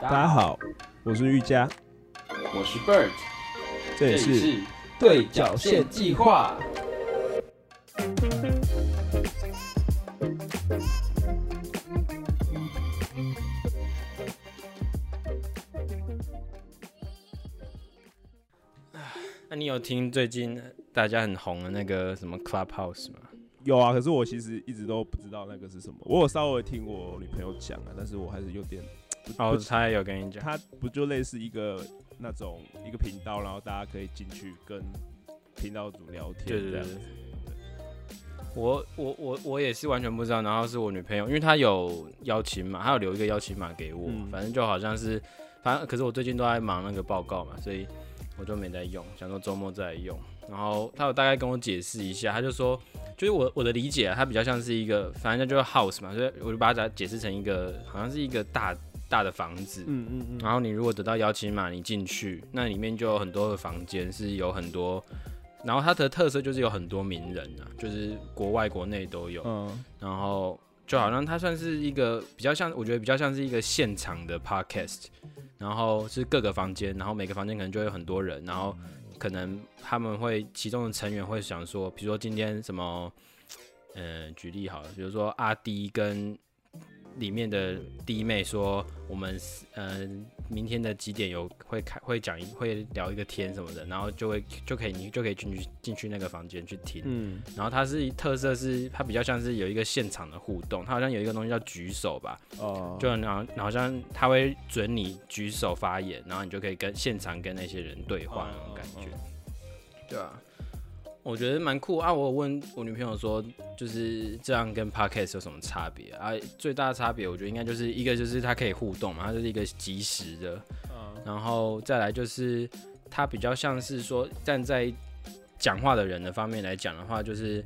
大家好，我是玉佳，我是 Bird，这里是对角线计划。那你有听最近大家很红的那个什么 Clubhouse 吗？有啊，可是我其实一直都不知道那个是什么。我有稍微听我女朋友讲啊，但是我还是有点不哦，不他也有跟你讲，他不就类似一个那种一个频道，然后大家可以进去跟频道组聊天对对对。我我我我也是完全不知道，然后是我女朋友，因为她有邀请码，她有留一个邀请码给我，嗯反正就好像是，反正可是我最近都在忙那个报告嘛，所以我就没在用，想说周末再用。然后她有大概跟我解释一下，她就说，就是我我的理解啊，它比较像是一个，反正就是 house 嘛，所以我就把它解释成一个，好像是一个大大的房子，嗯嗯嗯，然后你如果得到邀请码，你进去，那里面就有很多的房间，是有很多，然后它的特色就是有很多名人啊，就是国外国内都有，嗯。然后就好像它算是一个比较像，我觉得比较像是一个现场的 podcast，然后是各个房间，然后每个房间可能就有很多人，然后可能他们会其中的成员会想说，比如说今天什么，呃，举例好了，比如说阿迪跟里面的弟妹说，我们呃明天的几点有会开会讲一会聊一个天什么的，然后就会就可以你就可以进去进去那个房间去听，嗯。然后它是特色是它比较像是有一个现场的互动，它好像有一个东西叫举手吧，哦，就然后好像他会准你举手发言，然后你就可以跟现场跟那些人对话那种感觉，对啊，我觉得蛮酷啊。我有问我女朋友说，就是这样跟 podcast 有什么差别啊？最大的差别我觉得应该就是一个就是它可以互动嘛，它就是一个即时的，嗯然后再来就是它比较像是说站在讲话的人的方面来讲的话，就是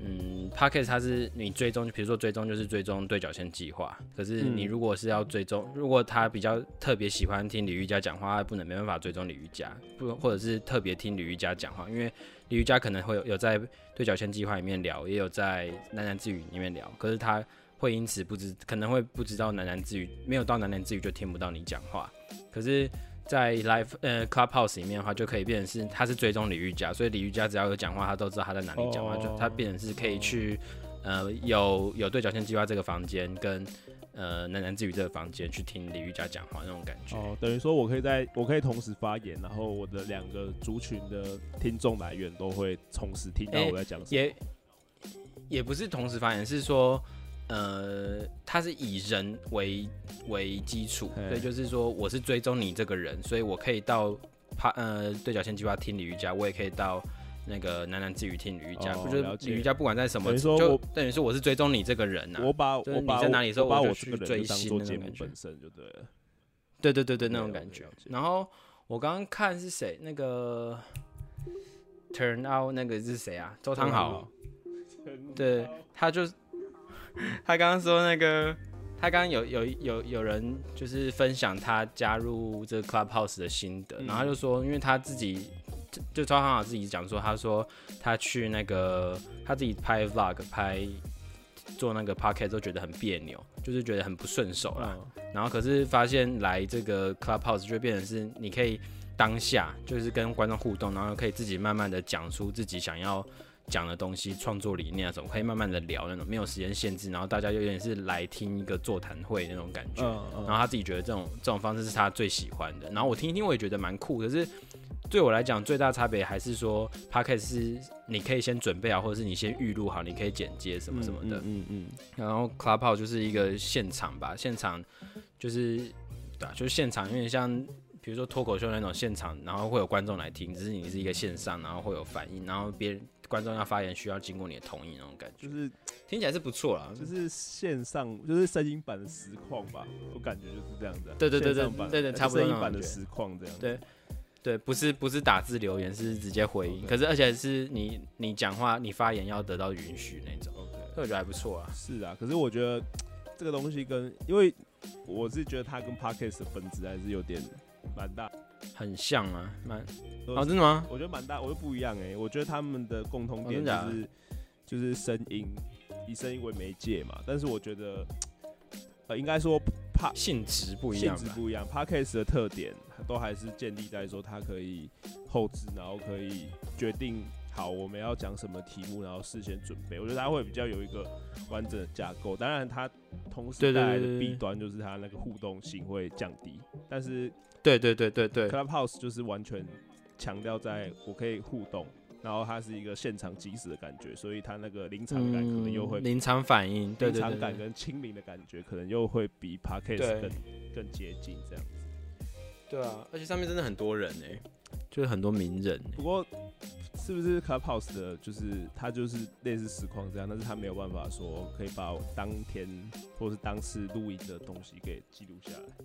嗯 p o c k e t 它是你追踪，比如说追踪就是追踪对角线计划，可是嗯你如果是要追踪，如果他比较特别喜欢听李玉佳讲话，他不能没办法追踪李玉佳，不或者是特别听李玉佳讲话，因为李玉佳可能会有有在对角线计划里面聊，也有在喃喃自语里面聊，可是他会因此不知可能会不知道喃喃自语，没有到喃喃自语就听不到你讲话，可是。在 live 呃 clubhouse 里面的话，就可以变成是他是追踪李玉佳，所以李玉佳只要有讲话，他都知道他在哪里讲话，就哦他变成是可以去呃有有对角线计划这个房间跟呃喃喃自语这个房间去听李玉佳讲话那种感觉。哦，等于说我可以在我可以同时发言，然后我的两个族群的听众来源都会同时听到我在讲什么。也也不是同时发言，是说，呃，它是以人为为基础，所以就是说，我是追踪你这个人，所以我可以到帕呃对角线计划听李瑜伽，我也可以到那个喃喃自语听李瑜伽，哦不就是了解李瑜伽不管在什么，就等于说我等于说我是追踪你这个人呐、我把就是你我把我在哪里的时候我把我这个追星那种感本身就对了。对对对对，那种感觉。然后我刚刚看是谁，那个 Turn Out 那个是谁啊？周汤豪。对，他就 他刚刚说那个，他刚刚有有有有人就是分享他加入这个 Clubhouse 的心得，嗯然后他就说，因为他自己就就赵康好自己讲说，他说他去那个他自己拍 Vlog 拍做那个 Podcast 都觉得很别扭，就是觉得很不顺手啦。嗯然后可是发现来这个 Clubhouse 就变成是你可以当下就是跟观众互动，然后可以自己慢慢的讲出自己想要讲的东西、创作理念啊什么，可以慢慢的聊那种没有时间限制，然后大家有点是来听一个座谈会那种感觉。嗯嗯然后他自己觉得这种这种方式是他最喜欢的，然后我听一听我也觉得蛮酷，可是对我来讲最大差别还是说 Podcast 是你可以先准备好，或者是你先预录好，你可以剪接什么什么的。嗯嗯然后 Clubhouse 就是一个现场吧，现场就是对啊，就是现场有点像，比如说脱口秀那种现场，然后会有观众来听，只是你是一个线上，然后会有反应，然后别人观众要发言需要经过你的同意那种感觉，就是听起来是不错啦。就是线上就是声音版的实况吧，我感觉就是这样子啊。对对对对对对差不多声音版的实况这样。对对，不是不是打字留言，是直接回应，可是而且是你你讲话你发言要得到允许那种我觉得还不错啊。是啊。可是我觉得这个东西跟，因为我是觉得它跟 podcast 的本质还是有点蛮大。很像啊，蛮都哦，真的吗？我觉得蛮大，我又不一样哎、我觉得他们的共同点就是、就是声音，以声音为媒介嘛。但是我觉得，呃，应该说怕性质不一样性？质不一样，Podcast 的特点都还是建立在说它可以后置，然后可以决定好我们要讲什么题目，然后事先准备。我觉得它会比较有一个完整的架构。当然，它同时带来的弊端就是它那个互动性会降低。但是对对对对对，Clubhouse 就是完全强调在我可以互动，然后它是一个现场即时的感觉，所以它那个临场感可能又会嗯临场反应，对临场感跟亲民的感觉，可能又会比 Podcast 对。更更接近这样子。对啊，而且上面真的很多人哎，就是很多名人欸。不过，是不是 Clubhouse 的，就是它就是类似实况这样，但是它没有办法说可以把我当天或是当时录音的东西给记录下来。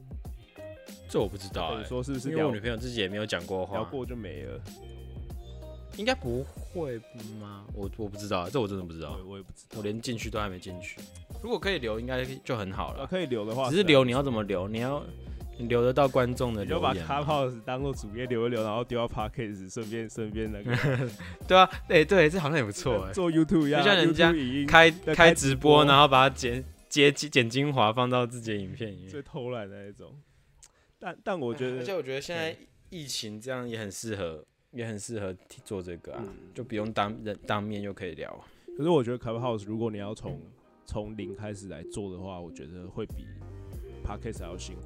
这我不知道说是不是因为我女朋友自己也没有讲过话，聊过就没了？应该不会吗？我我不知道，这我真的不知道我，我也不知道。我连进去都还没进去。如果可以留，应该就很好啊，了。可以留的话，只是留你要怎么留？你要你留得到观众的你就把留言吗。Clubhouse 当做主页留一留，然后丢到 Podcast，顺便顺便那个 对啊，哎、对，这好像也不错哎。做 YouTube 一样，就像人家开开直直播，然后把它剪剪剪精华放到自己的影片里面最。偷懒的那一种。但但我觉得，而且我觉得现在疫情这样也很适合，也很适合做这个啊，嗯。就不用当人当面又可以聊。可是我觉得 Clubhouse 如果你要从从零开始来做的话，我觉得会比 Podcast 还要辛苦。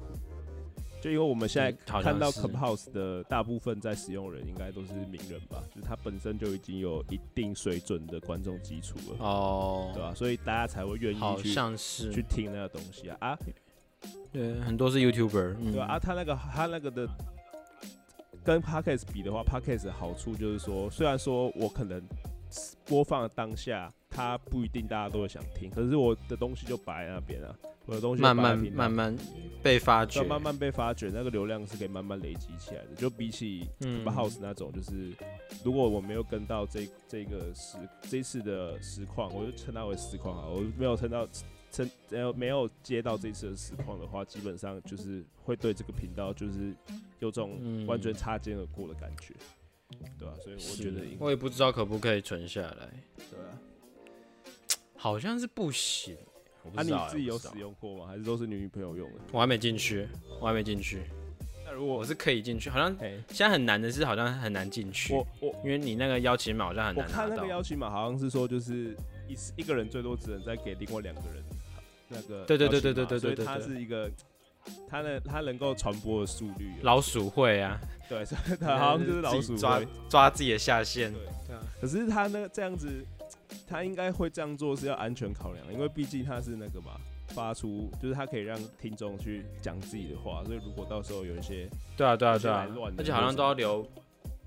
就因为我们现在看到是。Clubhouse 的大部分在使用人，应该都是名人吧，就是他本身就已经有一定水准的观众基础了，哦，对吧、所以大家才会愿意去去听那个东西啊。啊，对，很多是 YouTuber，嗯，对吧、啊？他那个他那个的跟 Podcast 比的话，Podcast 的好处就是说，虽然说我可能播放的当下，他不一定大家都会想听，可是我的东西就摆在那边啊，我的东西就慢慢慢慢被发掘，慢慢被发掘，那个流量是可以慢慢累积起来的。就比起嗯 House 那种，就是如果我没有跟到这这个实这一次的实况，我就称它为实况啊，我没有称到没有接到这次的实况的话，基本上就是会对这个频道就是有种嗯完全擦肩而过的感觉，对吧、所以我觉得我也不知道可不可以存下来，对啊。好像是不行。啊，你自己有使用过吗？还是都是你女朋友用的？我还没进去，我还没进去。那如果我是可以进去，好像哎、现在很难的是，好像很难进去，我我因为你那个邀请码好像很难拿到。看那个邀请码好像是说，就是一次一个人最多只能再给另外两个人那个对对对对对对对对所以它是一个它的它能够传播的速率老鼠会啊，对，所以它好像就是老鼠抓会。抓自己的下线。对。可是它那个这样子，它应该会这样做是要安全考量，因为毕竟它是那个嘛，发出就是他可以让听众去讲自己的话，所以如果到时候有一些，对啊，对啊，对啊。而且好像都要留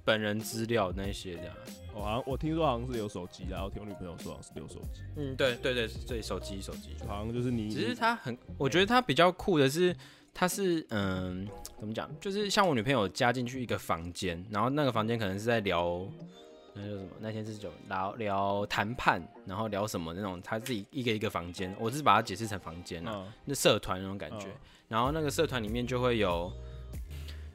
本人资料那些的啊。我、好像我听说好像是有手机，然后听我女朋友说好像是有手机，嗯，对对对对，手机手机。好像就是你只是他很，我觉得他比较酷的是，他是嗯，怎么讲？就是像我女朋友加进去一个房间，然后那个房间可能是在聊，那叫什么？那天是就聊聊谈判，然后聊什么那种，他自己一个一个房间，我是把它解释成房间啊，嗯那社团那种感觉。嗯然后那个社团里面就会有，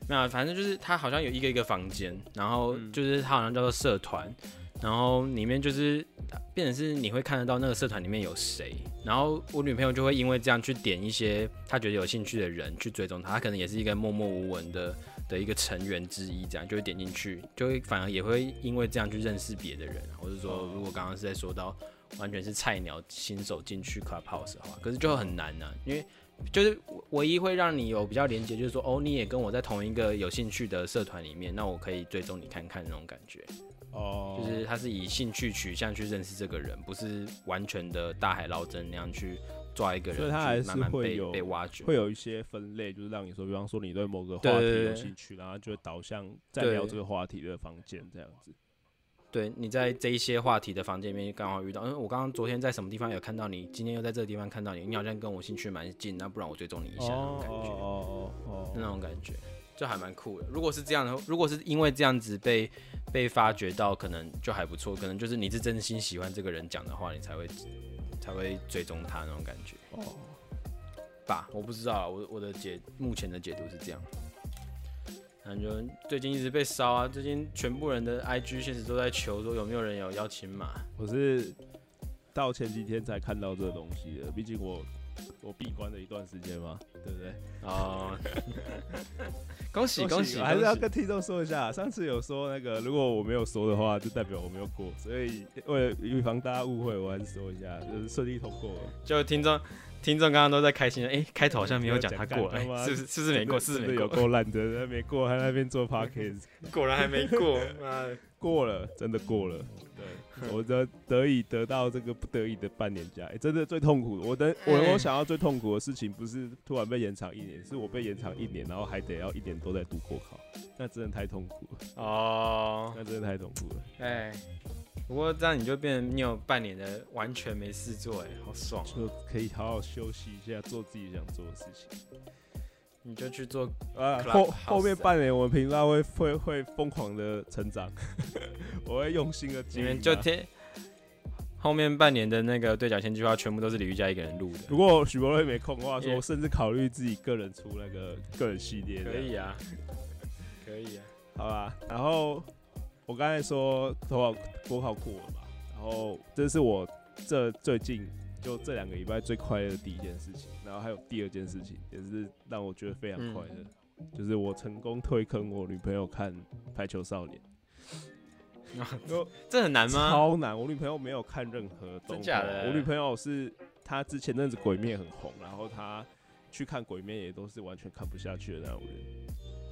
那反正就是它好像有一个一个房间，然后嗯。就是它好像叫做社团，然后里面就是变成是你会看得到那个社团里面有谁，然后我女朋友就会因为这样去点一些她觉得有兴趣的人去追踪她，她可能也是一个默默无闻的的一个成员之一，这样就会点进去，就会反而也会因为这样去认识别的人，或者说如果刚刚是在说到完全是菜鸟新手进去 Clubhouse 的话，可是就很难呢、因为就是唯一会让你有比较连接，就是说哦，你也跟我在同一个有兴趣的社团里面，那我可以追踪你看看那种感觉。哦，就是他是以兴趣取向去认识这个人，不是完全的大海捞针那样去抓一个人，所以他还是慢慢被会有被挖掘。会有一些分类，就是让你说，比方说你对某个话题有兴趣，然后就会导向在聊这个话题的房间这样子。对你在这一些话题的房间里面刚好遇到，嗯，我刚刚昨天在什么地方有看到你，今天又在这个地方看到你，你好像跟我兴趣蛮近，那不然我追踪你一下那种感觉。哦哦那种感觉，就还蛮酷的。如果是这样的，如果是因为这样子被被发掘到，可能就还不错。可能就是你是真心喜欢这个人讲的话，你才会才会追踪他那种感觉哦，吧？我不知道啊，我我的解目前的解读是这样。感觉最近一直被烧啊，最近全部人的 IG 现实都在求说有没有人有邀请码。我是到前几天才看到这个东西的，毕竟我我闭关了一段时间嘛，对不对？哦，恭喜 恭喜！我还是要跟听众说一下，上次有说那个，如果我没有说的话，就代表我没有过，所以为了预防大家误会，我还是说一下，就是顺利通过了。就听众听众刚刚都在开心的，哎、开头好像没有讲他过，哎、干他妈是不是是不是没过？是不是没有过？够烂的，那没过，还在那边做 podcast，果然还没过，妈的！过了，真的过了。对，我得得以得到这个不得已的半年假，哎、真的最痛苦的。我等我哎我想要最痛苦的事情，不是突然被延长一年，是我被延长一年，然后还得要一年都在读国考，那真的太痛苦了，哦，那真的太痛苦了。哎，不过这样你就变成你有半年的完全没事做，哎，好爽！就可以好好休息一下，做自己想做的事情。你就去做，啊，后后面半年我们频道会会会疯狂的成长，我会用心的你。们就听后面半年的那个对角线计划，全部都是李玉佳一个人录的。如果许博瑞没空的话，说我甚至考虑自己个人出那个个人系列的。可以啊，可以啊。好吧，然后我刚才说投考国考过了嘛，然后这是我这最近就这两个礼拜最快乐的第一件事情，然后还有第二件事情，也是让我觉得非常快乐，就是我成功推坑我女朋友看《排球少年》，这很难吗？超难，我女朋友没有看任何动画，真的我女朋友是她之前阵子《鬼灭》很红，然后她去看《鬼灭》也都是完全看不下去的那种人。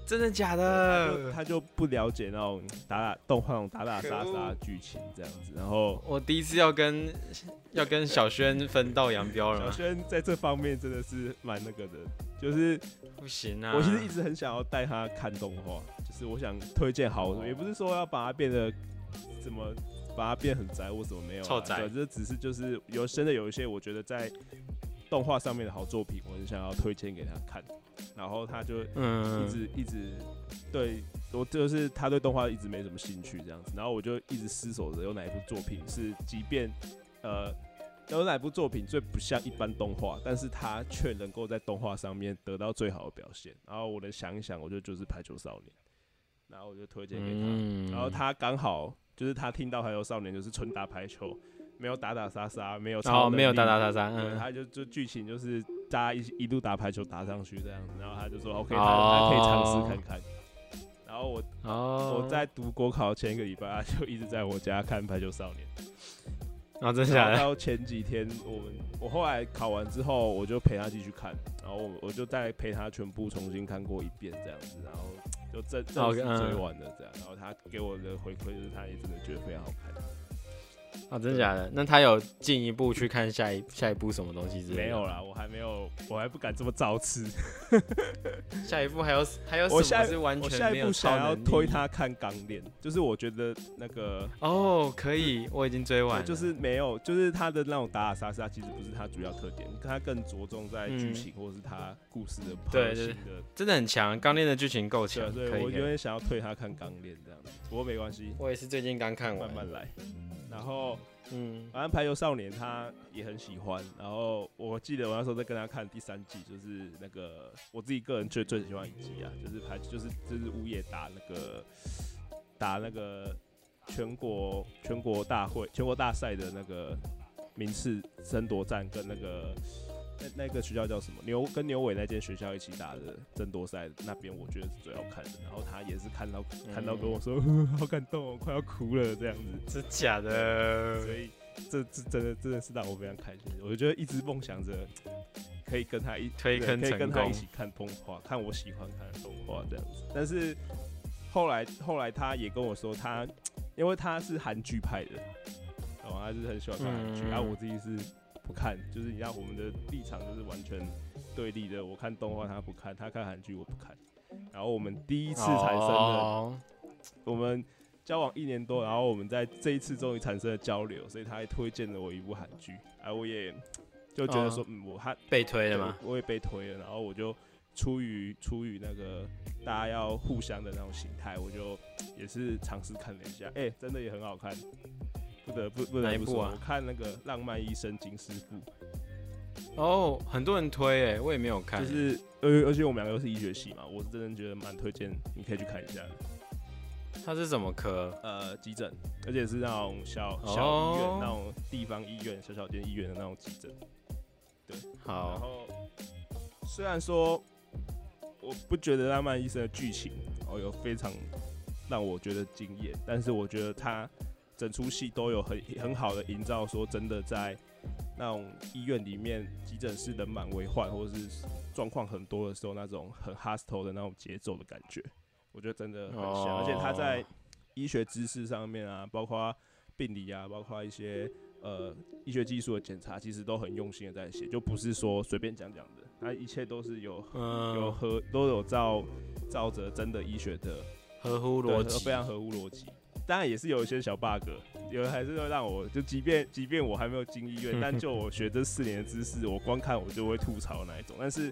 真的假的？他就不了解那种打打动画那种打打杀杀的剧情这样子，然后我第一次要跟要跟小轩分道扬镳了小？轩在这方面真的是蛮那个的，就是不行啊！我其实一直很想要带他看动画，就是我想推荐好的，也不是说要把它变得怎么把它变很宅或怎么没有、啊，臭宅这只是就是有真的有一些我觉得在动画上面的好作品，我很想要推荐给他看，然后他就一嗯，直一直对我就是他对动画一直没什么兴趣这样子，然后我就一直思索着有哪一部作品是，即便呃有哪部作品最不像一般动画，但是他却能够在动画上面得到最好的表现。然后我能想一想，我就就是排球少年，然后我就推荐给他，嗯。然后他刚好就是他听到排球少年就是纯打排球，没有打打杀杀，没有哦没有打打杀。杀嗯，他就就剧情就是大家一一路打排球打上去这样子，然后他就说 OK，他哦他可以尝试看看。然后我哦，我在读国考前一个礼拜，他就一直在我家看《排球少年》。然后到前几天，我们我后来考完之后，我就陪他继续看，然后我我就再陪他全部重新看过一遍这样子，然后就正正式 OK，嗯追完了这样。然后他给我的回馈就是，他也真的觉得非常好看。哦，真的假的？那他有进一步去看下一下一步什么东西之类的？没有，啦，我还没有，我还不敢这么早吃。下一步还有还有我下什么是完我下全没有一步想要推他看《钢炼》，就是我觉得那个哦，可以，我已经追完了，就是没有，就是他的那种打打杀杀，其实不是他主要特点，他更着重在剧嗯情或是他故事的对对核心的。真的很强，钢炼的剧情够对啊，强，所以。我有点想要推他看《钢炼》这样子，不过没关系，我也是最近刚看完慢，慢来。然后嗯，反正《排球少年》他也很喜欢，然后我记得我那时候在跟他看第三季，就是那个我自己个人最最喜欢一集啊，就是排就是就是午夜打那个打那个全国全国大会全国大赛的那个名次争夺战，跟那个那那个学校叫什么牛跟牛尾那间学校一起打的争夺赛，那边我觉得是最好看的。然后他也是看到看到跟我说、好感动哦，快要哭了这样子。是假的？所以这这真的真的是让我非常开心。我觉得一直梦想着可以跟他一推坑可以跟他一起看动画，看我喜欢看的动画这样子。但是后来后来他也跟我说他，因为他是韩剧派的，哦，他是很喜欢看韩剧，嗯然后我自己是不看，就是你看我们的立场就是完全对立的。我看动画他不看，他看韩剧我不看。然后我们第一次产生的哦我们交往一年多，然后我们在这一次终于产生了交流，所以他还推荐了我一部韩剧，哎我也就觉得说，哦嗯，我他被推了吗？我也被推了，然后我就出于出于那个大家要互相的那种心态，我就也是尝试看了一下，哎、真的也很好看，不得不不得不说，我看那个《浪漫医生金师傅》，哦，很多人推诶，我也没有看，就是而而且我们两个都是医学系嘛，我是真的觉得蛮推荐，你可以去看一下。的。它是什么科？呃急诊，而且是那种小小医院、哦那种地方医院、小小间医院的那种急诊。对。好，然后虽然说我不觉得《浪漫医生》的剧情哦有非常让我觉得惊艳，但是我觉得他整出戏都有很很好的营造，说真的在那种医院里面急诊室人满为患，或者是状况很多的时候，那种很 hostile 的那种节奏的感觉，我觉得真的很像，而且他在哦医学知识上面啊，包括病理啊，包括一些呃医学技术的检查，其实都很用心的在写，就不是说随便讲讲的，他一切都是有有嗯，合都有照照着真的医学的合乎对逻辑，非常合乎逻辑。当然也是有一些小 bug，有还是会让我就即便即便我还没有进医院，但就我学这四年的知识，我光看我就会吐槽那一种。但是，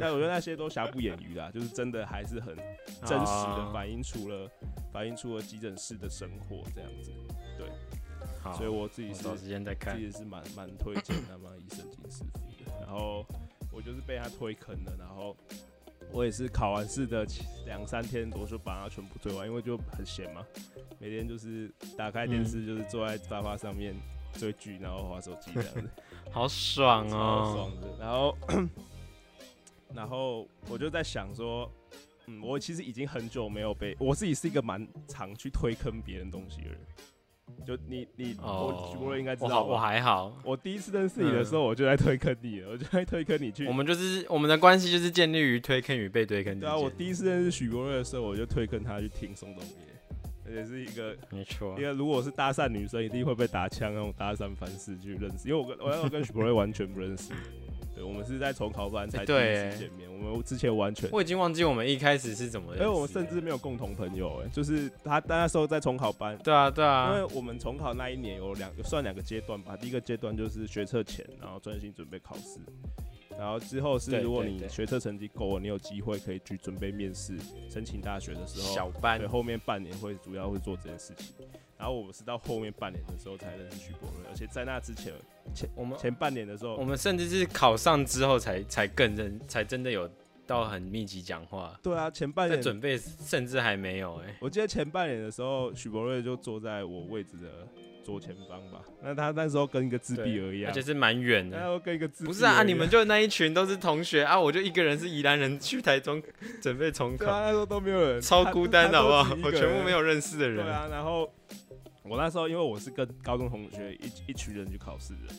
但我觉得那些都瑕不掩瑜啦，就是真的还是很真实的啊反映出了反映出了急诊室的生活这样子。好，所以我自己是找时间再看自。己是蛮蛮推荐他们医生金师傅的。然后我就是被他推坑了，然后我也是考完试的前两三天，我就把它全部追完，因为就很闲嘛，每天就是打开电视，就是坐在沙发上面追剧，然后划手机这样子，好爽哦！爽的。然后 然后我就在想说。嗯，我其实已经很久没有被我自己是一个蛮常去推坑别人东西的人。就你你我许博瑞应该知道我，我还好。我第一次认识你的时候，我就在推坑你了，我就在推坑你去。我们就是我们的关系就是建立于推坑与被推坑对啊，我。第一次认识许博瑞的时候，我就推坑他去听宋冬野，而且是一个没错因为如果是搭讪女生，一定会被打枪那种搭讪方式去认识。因为我跟我那时候跟许博瑞完全不认识，对我们是在重考班才第一次见面，我们之前完全。我已经忘记我们一开始是怎么认识的。因为我们甚至没有共同朋友，哎，就是他他那时候在重考班，对啊对啊因啊，为我们重考那一年有两算两个阶段吧，第一个阶段就是学测前，然后专心准备考试，然后之后是如果你学测成绩够了，你有机会可以去准备面试申请大学的时候，小班对，后面半年会主要会做这件事情。然后我是到后面半年的时候才认识徐博瑞，而且在那之前前我们前半年的时候我，们甚至是考上之后才才更认，才真的有到很密集讲话。对啊，前半年在准备甚至还没有哎、我记得前半年的时候，许博瑞就坐在我位置的左前方吧。那他那时候跟一个自闭儿一样，而且是蛮远的。那时候跟一个自闭不是啊，啊你们就那一群都是同学啊，我就一个人是宜兰人去台中 准备重考，对啊，那时候都没有人，超孤单的好不好？我全部没。有认识的人对啊，然后我那时候因为我是跟高中同学一一群人去考试的，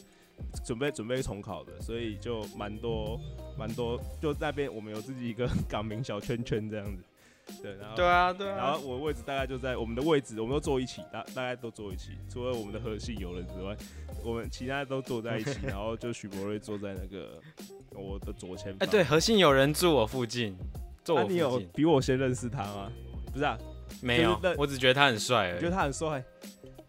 准备准备重考的，所以就蛮多蛮多，就那边我们有自己一个 港民小圈圈这样子。对，然后对啊，对然啊后。我的位置大概就在我们的位置，我们都坐一起，大大概都坐一起，除了我们的核心有人之外，我们其他都坐在一起。然后就许博瑞坐在那个我的左前哎、方。对，核心有人住我附近，坐那、我附你有。比我先认识他吗？不是啊，没有就是，我只觉得他很帅而我觉得。他很帅。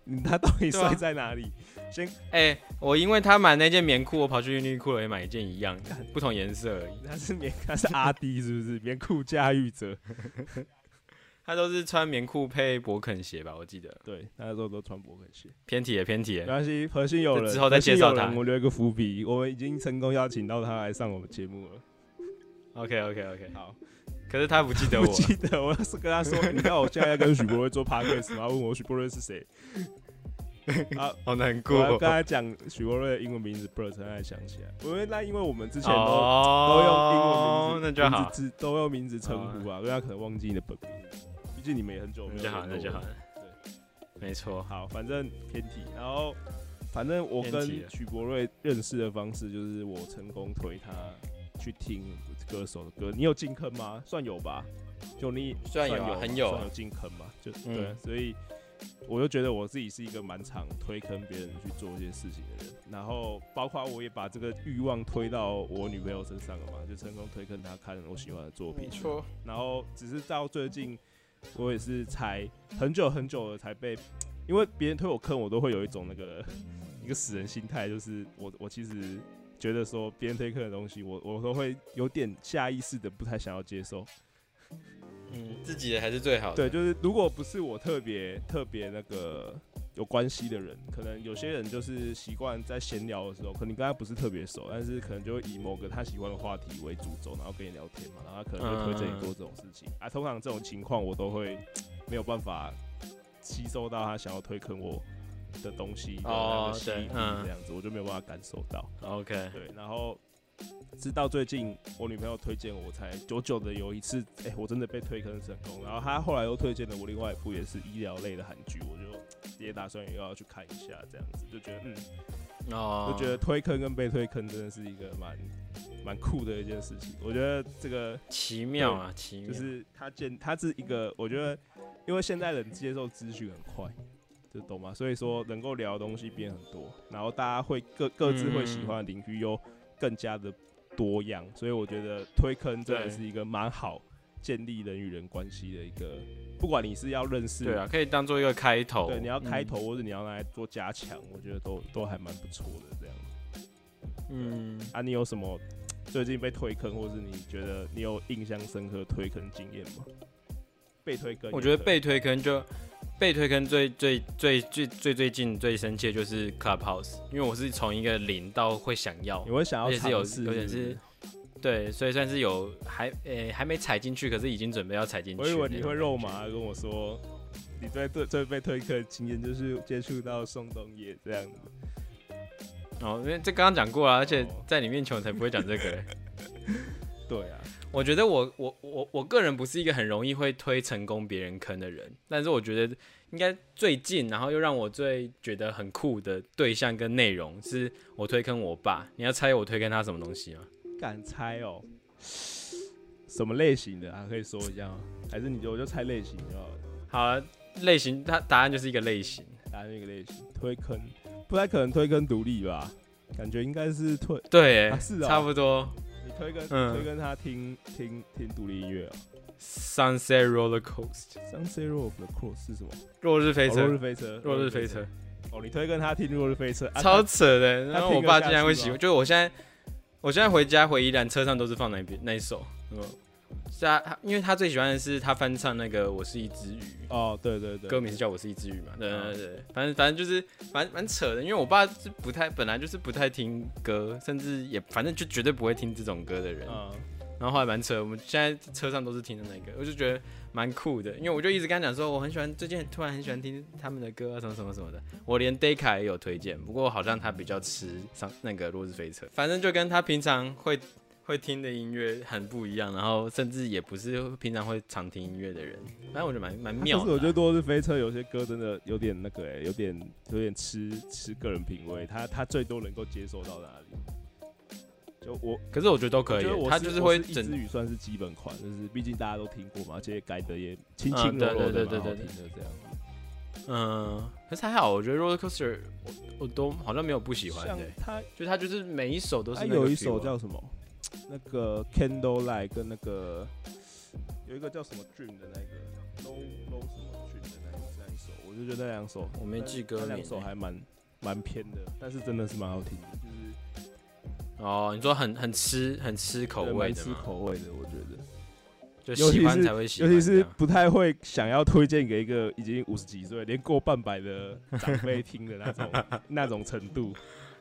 嗯，他到底帅在哪里？先，哎、我因为他买那件棉裤，我跑去优衣库了也买一件一样的，不同颜色而已。他是棉，他是阿迪是不是？棉裤驾驭者。他都是穿棉裤配勃肯鞋吧，我记得。对，他那时候都穿勃肯鞋。偏题了，偏题了。没关系，核心有人之后再介绍他我留一个伏笔，我们已经成功邀请到他来上我们节目了。OK OK OK，好，可是他不记得不我。记得，我要是跟他说，你看我现在要跟许博瑞做 podcast 吗？问我许博瑞是谁？啊，好难过我要跟他讲许博瑞的英文名字才想起来。因为那因为我们之前都、哦，都用英文名字，那就好，字都用名字称呼啊，因为他可能忘记你的本名，毕竟你们也很久没有那就好，那就好了。。没错，好，反正偏题，然后反正我跟许博瑞认识的方式就是我成功推他去听歌手的歌。你有进坑吗？算有吧，就你算有很有啊算有进坑嘛，就、嗯对，所以我就觉得我自己是一个蛮常推坑别人去做一些事情的人，然后包括我也把这个欲望推到我女朋友身上了嘛，就成功推坑她看我喜欢的作品。错，然后只是到最近，我也是才很久很久了才被，因为别人推我坑，我都会有一种那个 一个死人心态，就是我我其实觉得说别人推坑的东西，我我都会有点下意识的不太想要接受。嗯，自己的还是最好的。对，就是如果不是我特别特别那个有关系的人，可能有些人就是习惯在闲聊的时候，可能你跟他不是特别熟，但是可能就会以某个他喜欢的话题为主轴，然后跟你聊天嘛，然后他可能会推荐你做这种事情、啊。通常这种情况我都会没有办法吸收到他想要推坑我 的东西的哦那个吸引这样子，我就没有办法感受到。OK，对，然后直到最近我女朋友推荐我，才久久的有一次，哎、我真的被推坑成功。然后她后来又推荐了我另外一部也是医疗类的韩剧，我就也打算也要去看一下，这样子就觉得嗯，哦，就觉得推坑跟被推坑真的是一个蛮蛮酷的一件事情。我觉得这个奇妙啊，奇妙，就是他见他是一个，我觉得，因为现在人接受资讯很快，就懂吗？所以说能够聊的东西变很多，然后大家会各各自会喜欢的领域又更加的多样，所以我觉得推坑真的是一个蛮好建立人与人关系的一个，不管你是要认识，对啊，可以当做一个开头。对，你要开嗯头、或者你要拿来做加强，我觉得都都还蛮不错的这样。嗯，啊，你有什么最近被推坑，或是你觉得你有印象深刻推坑经验吗？被推坑我觉得被推坑就被推坑最最最最最最近最深切就是 Clubhouse，因为我是从一个零到会想要你，会想要而且是有有点是对，所以算是有还诶、还没踩进去，可是已经准备要踩进去。我以为你会肉。麻跟我说，你最最最被推坑的经验就是接触到宋冬野这样子。哦，因为这刚刚讲过啊，而且哦在你面前我才不会讲这个、对啊，我觉得我我我我个人不是一个很容易会推成功别人坑的人，但是我觉得应该最近，然后又让我最觉得很酷的对象跟内容，是我推坑我爸。你要猜我推坑他什么东西吗？敢猜哦？什么类型的啊？可以说一下吗？还是你就我就猜类型就好了？好了，类型，它答案就是一个类型。答案一个类型推坑，不太可能推坑独立吧？感觉应该是推对、啊是哦差不多。你推跟、嗯。推跟他听听听独立音乐啊。Sunset Roller Coaster，Sunset of the Cross 是什么？落日飞车。落日车，飞车，落日飞车，哦，你推跟他听落日飞车，啊超扯的。然后我爸竟然会喜欢，就是我现在，我现在回家回宜兰车上都是放那一边那一首，嗯，是啊，他因为他最喜欢的是他翻唱那个《我是一只鱼》，哦，对对对，歌名是叫我是一只鱼嘛，对嗯对对，反正反正就是蛮蛮扯的，因为我爸是不太本来就是不太听歌，甚至也反正就绝对不会听这种歌的人，嗯，然后后来蛮扯，我们现在车上都是听的那个，我就觉得蛮酷的，因为我就一直跟他讲说我很喜欢，最近突然很喜欢听他们的歌啊，什么什么什么的，我连 Dayka 也有推荐，不过好像他比较吃上那个落日飞车，反正就跟他平常会会听的音乐很不一样，然后甚至也不是平常会常听音乐的人，反正我觉得蛮蛮妙的啊、但是我觉得多是飞车有些歌真的有点那个哎、有点有点吃吃个人品味，他他最多能够接受到哪里？就我可是我觉得都可以他就是会整只语算是基本款，就是毕竟大家都听过嘛，而且改的也轻嗯轻柔柔的，蛮好听的这样子。嗯，可是还好，我觉得 Roller Coaster 我我都好像没有不喜欢像的、他就他就是每一首都是他有一首叫什么？那个 Candlelight 跟那个有一个叫什么 Dream 的那个 Low Low 什么 Dream 的那一那一首，我就觉得那两首我没记歌那两首还蛮蛮偏的，但是真的是蛮好听的，就是哦，你说很很吃很吃口味的嘛，口味的，我觉得。就喜欢才会喜欢尤其是不太会想要推荐给一个已经五十几岁、连过半百的长辈听的那种 那种程度，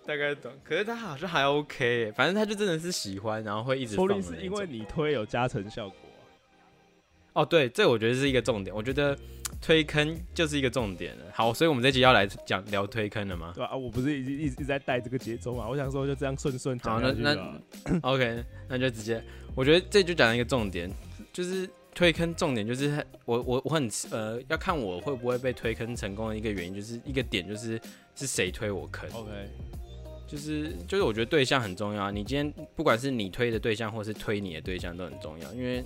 大概懂。可是他好像还 OK，反正他就真的是喜欢，然后会一直说放的那种。不定是因为你推有加成效果啊、哦，对，这我觉得是一个重点。我觉得推坑就是一个重点了。好，所以我们这集要来讲聊推坑了吗对、啊？我不是一直一直一直在带这个节奏嘛，我想说就这样顺顺好那去就好了？OK，那就直接，我觉得这就讲一个重点，就是推坑重点就是我我我很呃要看我会不会被推坑成功的一个原因，就是一个点就是是谁推我坑。OK，就是就是我觉得对象很重要啊。你今天不管是你推的对象，或是推你的对象都很重要，因为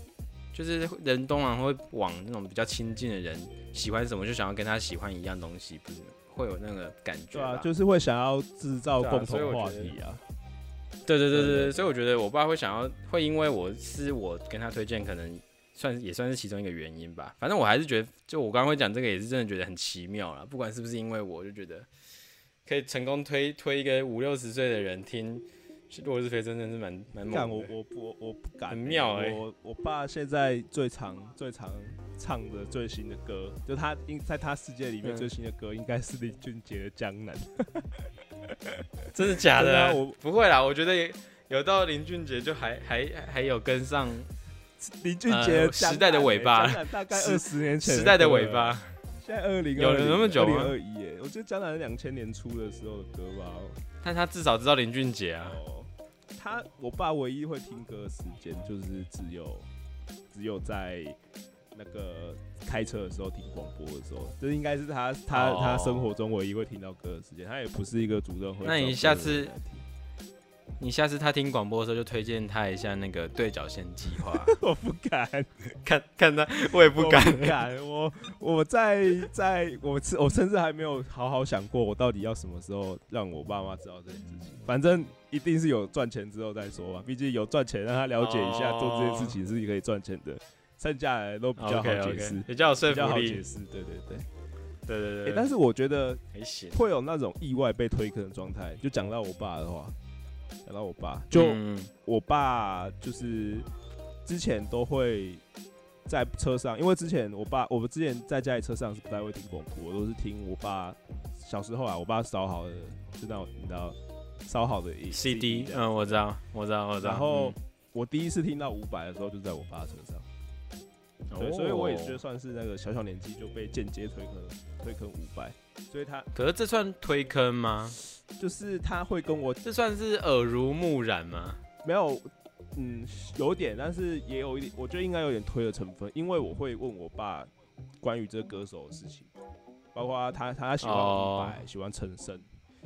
就是人通常会往那种比较亲近的人喜欢什么，就想要跟他喜欢一样东西，不是会有那个感觉？对啊，就是会想要制造共同话题啊。对对对对对对对，所以我觉得我爸会想要，会因为我是我跟他推荐，可能算也算是其中一个原因吧。反正我还是觉得，就我刚刚会讲这个，也是真的觉得很奇妙啦。不管是不是因为我，就觉得可以成功推推一个五六十岁的人听《落日飞》，真的是蛮蛮猛的。我不我我不敢欸，很妙欸我我爸现在最常最常唱的最新的歌，就他应在他世界里面嗯最新的歌，应该是林俊杰的《江南》。真的假的、啊我不会啦，我觉得有到林俊杰就还还还有跟上林俊杰时代的尾巴大概时二十年前时代的尾巴。现在二零有了那么久吗二一耶，我觉得江南是两千年初的时候的歌吧。但他至少知道林俊杰啊。哦，他我爸唯一会听歌的时间就是只有只有在那个开车的时候听广播的时候，这应该是他他、哦他生活中唯一会听到歌的时间。他也不是一个主动会。那你下次你下次他听广播的时候，就推荐他一下那个对角线计划。我不敢，看看他，我也不敢。我不敢。我我在在我甚我甚至还没有好好想过，我到底要什么时候让我爸妈知道这件事情。反正一定是有赚钱之后再说吧，毕竟有赚钱，让他了解一下哦做这件事情是可以赚钱的，剩下来都比较好解释。比较有说比较服力。好解释，对对对。欸对对对，但是我觉得。会有那种意外被推坑的状态。就讲到我爸的话，讲到我爸，就嗯我爸就是之前都会在车上，因为之前我爸，我们之前在家里车上是不太会听广播，我都是听我爸小时候啊，我爸烧好的，就那种你知道烧好的 CD，嗯，我知道，我知道，我知道。然后嗯我第一次听到伍佰的时候，就在我爸车上。对，所以我也觉得算是那个小小年纪就被间接推坑推坑五百，所以他可是这算推坑吗？就是他会跟我这算是耳濡目染吗？没有，嗯，有点，但是也有一点，我觉得应该有点推的成分，因为我会问我爸关于这个歌手的事情，包括他他喜欢伍哦佰，喜欢陈升，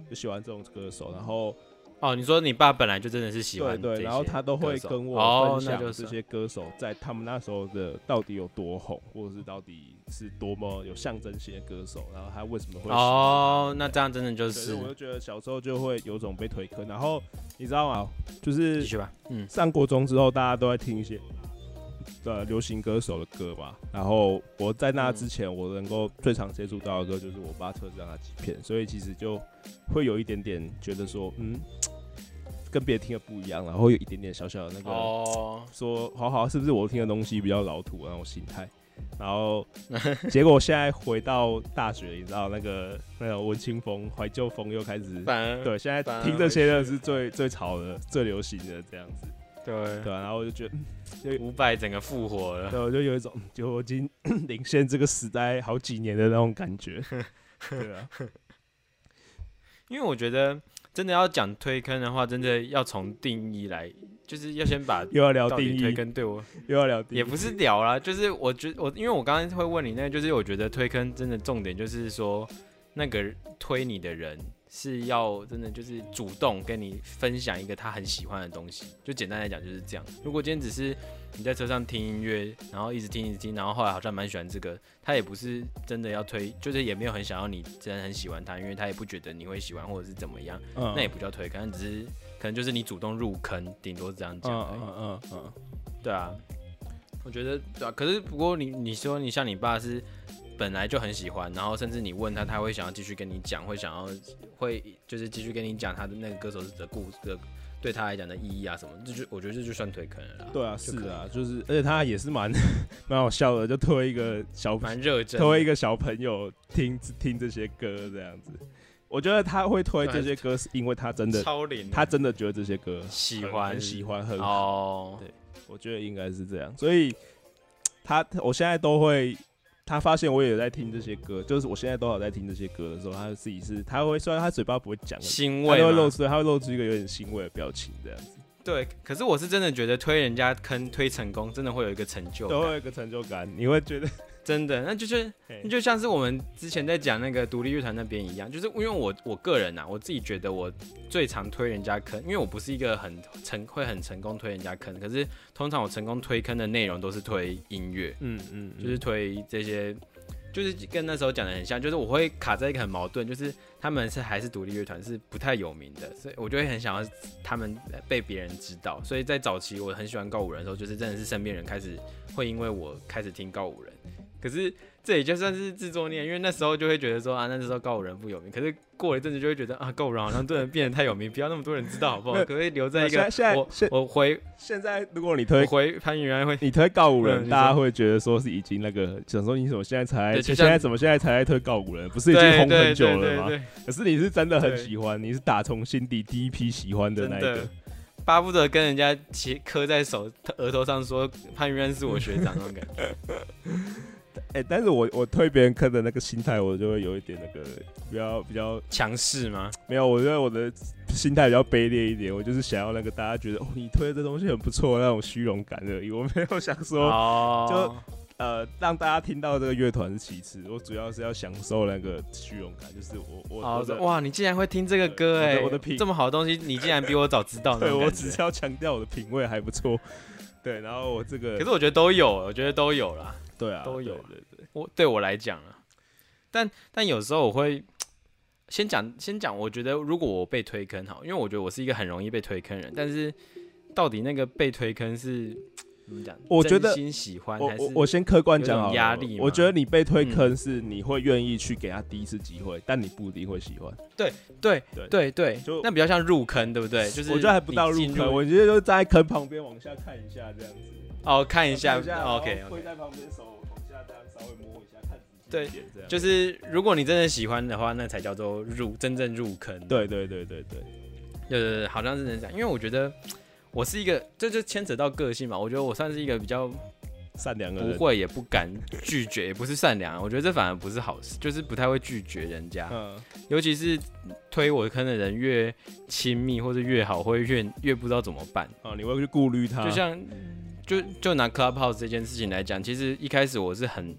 就喜欢这种歌手，然后哦，你说你爸本来就真的是喜对对，欢这些然后他都会跟哦我分享这些歌手在他们那时候的到底有多红，或者是到底是多么有象征性的歌手，然后他为什么会哦，那这样真的就是我就觉得小时候就会有种被推坑，然后你知道吗？就是继续吧，嗯，上国中之后，大家都在听一些呃流行歌手的歌吧。然后我在那之前，我能够最常接触到的歌就是我爸车上那几片，所以其实就会有一点点觉得说，嗯，跟别人听的不一样，然后有一点点小小的那个、哦，说，好好是不是我听的东西比较老土啊那种心态。然后 结果现在回到大学，你知道那个那个文青风、怀旧风又开始。对，现在听这些的是最最潮的、最流行的这样子。对对啊，然后我就觉得，五百整个复活了。对，我就有一种，就我已经 领先这个时代好几年的那种感觉。对啊，因为我觉得真的要讲推坑的话，真的要从定义来，就是要先把又要聊定义推坑对我 又要聊定义，也不是聊啦，就是我觉我因为我刚刚会问你那个，就是我觉得推坑真的重点就是说，那个推你的人是要真的就是主动跟你分享一个他很喜欢的东西，就简单来讲就是这样。如果今天只是你在车上听音乐，然后一直听一直听，然后后来好像蛮喜欢这个，他也不是真的要推，就是也没有很想要你真的很喜欢他，因为他也不觉得你会喜欢或者是怎么样，嗯，那也不叫推坑，只是可能就是你主动入坑，顶多是这样讲而已。嗯嗯嗯嗯，对啊，我觉得对啊。可是不过你你说你像你爸是本来就很喜欢，然后甚至你问他，他会想要继续跟你讲，会想要会就是继续跟你讲他的那个歌手的故事的对他来讲的意义啊什么，这就我觉得这就算推坑了啦。对啊，是啊，就是，而且他也是蛮 蛮好笑的，就推一个小蛮热推一个小朋友听听这些歌这样子。我觉得他会推这些歌，是因为他真的超灵，他真的觉得这些歌喜欢很喜欢，很好。哦，对我觉得应该是这样，所以他我现在都会，他发现我也有在听这些歌，就是我现在都有在听这些歌的时候，他自己是他会虽然他嘴巴不会讲，他欣慰他会露出他会露出一个有点欣慰的表情这样子，对，可是我是真的觉得推人家坑推成功，真的会有一个成就感，都会有一个成就感，你会觉得真的，那就是嘿就像是我们之前在讲那个独立乐团那边一样，就是因为我我个人啊，我自己觉得我最常推人家坑，因为我不是一个很成会很成功推人家坑，可是通常我成功推坑的内容都是推音乐，嗯嗯，就是推这些，就是跟那时候讲的很像，就是我会卡在一个很矛盾，就是他们是还是独立乐团，是不太有名的，所以我就会很想要他们被别人知道。所以在早期我很喜欢告五人的时候，就是真的是身边人开始会因为我开始听告五人，可是这也就算是自作孽，因为那时候就会觉得说啊，那时候告五人不有名，可是过了一阵子就会觉得啊，告五人好像真的变得太有名，不要那么多人知道好不好？可不可以留在一个现在我现我回现在如果你我推回潘云安会你推告五人，大家会觉得说是已经那个想说你怎么现在才现在怎么现在才在推告五人，不是已经红很久了吗？对对对对可是你是真的很喜欢，你是打从心底第一批喜欢的那一个。巴不得跟人家骑磕在手额头上说潘云安是我学长那种感觉。哎、但是我我推别人坑的那个心态，我就会有一点那个比较比较强势吗？没有，我觉得我的心态比较卑劣一点，我就是想要那个大家觉得哦，你推的这东西很不错那种虚荣感而已，我没有想说、就，呃让大家听到这个乐团是其次，我主要是要享受那个虚荣感，就是我我哦我的哇，你竟然会听这个歌哎，我的品这么好的东西，你竟然比我早知道 那对。我只是要强调我的品味还不错，对，然后我这个可是我觉得都有，我觉得都有啦。对啊都有对对对，我对我来讲啊，但但有时候我会 先讲先讲，我觉得如果我被推坑好，因为我觉得我是一个很容易被推坑人，但是到底那个被推坑是 怎么讲？我觉得真心喜欢我还是我我先客观讲压力我觉得你被推嗯坑是你会愿意去给他第一次机会，但你不一定会喜欢。对对对对就，那比较像入坑，对不对？就是我觉得还不到入坑，我觉得就站在坑旁边往下看一下这样子。哦看一下，OK 跪 OK，在旁边手往下这样稍微摸一下，看仔细对。就是如果你真的喜欢的话，那才叫做入真正入坑。对对对对对，对对对，好像是这样，因为我觉得我是一个，这就牵扯到个性嘛。我觉得我算是一个比较善良的人。不会也不敢拒绝，也不是善良啊。我觉得这反而不是好事，就是不太会拒绝人家，嗯，尤其是推我坑的人越亲密或者越好，会越越不知道怎么办。哦，你会去顾虑他。就像就就拿 Clubhouse 这件事情来讲，其实一开始我是很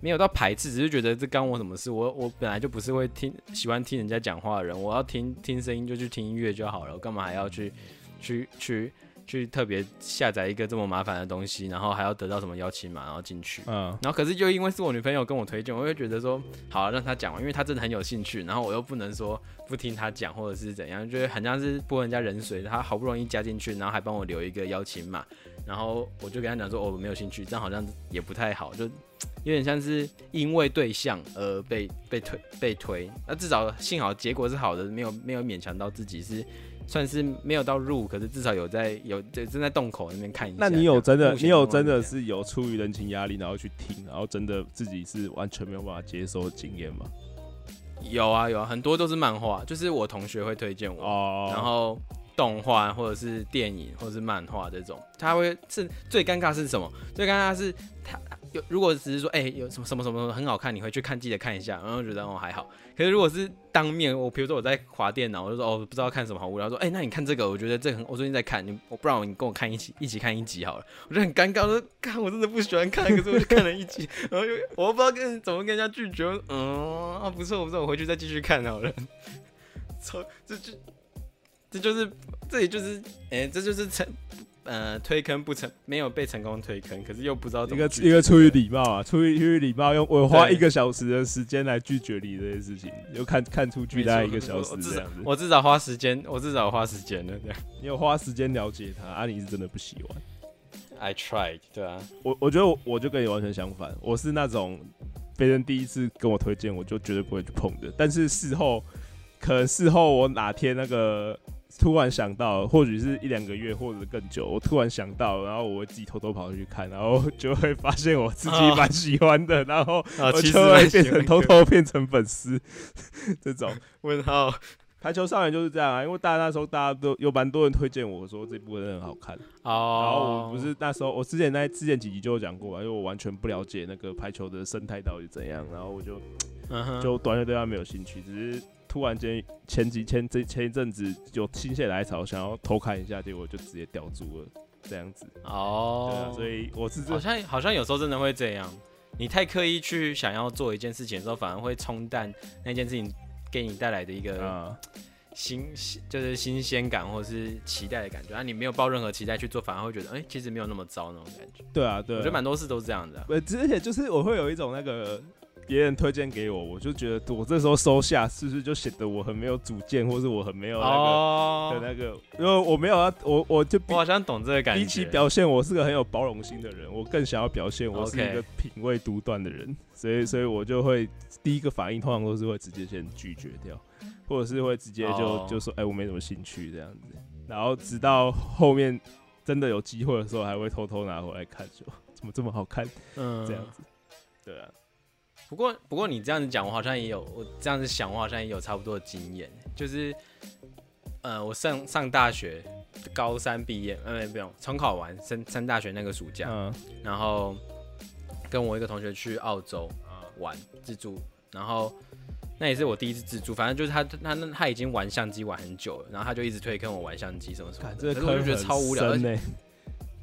没有到排斥，只是觉得这干我什么事？我我本来就不是会听喜欢听人家讲话的人，我要听听声音就去听音乐就好了，我干嘛还要去去去去特别下载一个这么麻烦的东西，然后还要得到什么邀请码，然后进去。嗯，然后可是就因为是我女朋友跟我推荐，我会觉得说好、啊让她讲完，因为她真的很有兴趣，然后我又不能说不听她讲或者是怎样，觉得很像是泼人家冷水。她好不容易加进去，然后还帮我留一个邀请码，然后我就跟他讲说哦我没有兴趣，这样好像也不太好，就 有点像是因为对象而被被推被推。那至少幸好结果是好的，没有没有勉强到自己是。算是没有到入，可是至少有在有正正在洞口那边看一下。那你有真的，你有真的是有出于人情压力，然后去听，然后真的自己是完全没有办法接受经验吗？有啊有啊，很多都是漫画，就是我同学会推荐我，然后动画或者是电影或者是漫画这种，他会是最尴尬是什么？最尴尬是他有如果只是说哎、有什么什么什么很好看，你会去看记得看一下，然后觉得哦还好。可是如果是当面我比如说我在划电脑，我就说哦不知道看什么好无聊，说哎、那你看这个，我觉得这个很我最近在看，你我不然你跟我看一起一起看一集好了，我就很尴尬，说 看我真的不喜欢看，可是我就看了一集，然后又我又不知道跟怎么跟人家拒绝，嗯啊不错不错，我回去再继续看好了。操，这就这就是这也就是哎、这就是成呃推坑不成没有被成功推坑，可是又不知道怎么一个一个出于礼貌啊，出于出于礼貌，用我花一个小时的时间来拒绝你这件事情，又看看出去大概一个小时我至少这样子。我至少花时间，我至少花时间了，这样。你有花时间了解他，啊，你是真的不喜欢。I tried，对啊，我我觉得我我就跟你完全相反，我是那种别人第一次跟我推荐，我就绝对不会去碰的。但是事后，可能事后我哪天那个突然想到，或许是一两个月或者更久，我突然想到，然后我自己偷偷跑去看，然后就会发现我自己啊蛮喜欢的，然后啊我就会变成偷偷变成粉丝这种。问号。排球少年就是这样啊，因为大家那时候大家都有蛮多人推荐我说这部真的很好看，然后哦我，不是那时候，我之前在之前几集就有讲过嘛，因为我完全不了解那个排球的生态到底怎样，然后我就嗯，就完全对他没有兴趣，只是突然间前几前这前一阵子有心血来潮，想要偷看一下，结果就直接吊住了，这样子，对哦啊，，所以我是这好像好像有时候真的会这样，你太刻意去想要做一件事情的时候，反而会冲淡那件事情给你带来的一个啊，新新就是新鲜感或者是期待的感觉，啊，你没有抱任何期待去做，反而会觉得，哎、其实没有那么糟那种感觉。对啊，对啊，我觉得蛮多事都是这样的啊、呃，而且就是我会有一种那个别人推荐给我，我就觉得我这时候收下，是不是就显得我很没有主见，或是我很没有那个、哦。的那个，因为我没有啊我我就我好像懂这个感觉。比起表现我是个很有包容心的人，我更想要表现我是一个品味独断的人，所以所以我就会第一个反应通常都是会直接先拒绝掉，或者是会直接就、哦。就说哎、我没什么兴趣这样子，然后直到后面真的有机会的时候，还会偷偷拿回来看，说怎么这么好看？嗯。这样子，对啊，不过，不过你这样子讲，我好像也有，我这样子想，我好像也有差不多的经验，就是，呃，我上上大学，高三毕业，呃，不用重考完升升大学那个暑假，嗯然后跟我一个同学去澳洲玩自助，然后那也是我第一次自助，反正就是他他那他已经玩相机玩很久了，然后他就一直推跟我玩相机什么什么可是我就觉得超无聊，而且呢。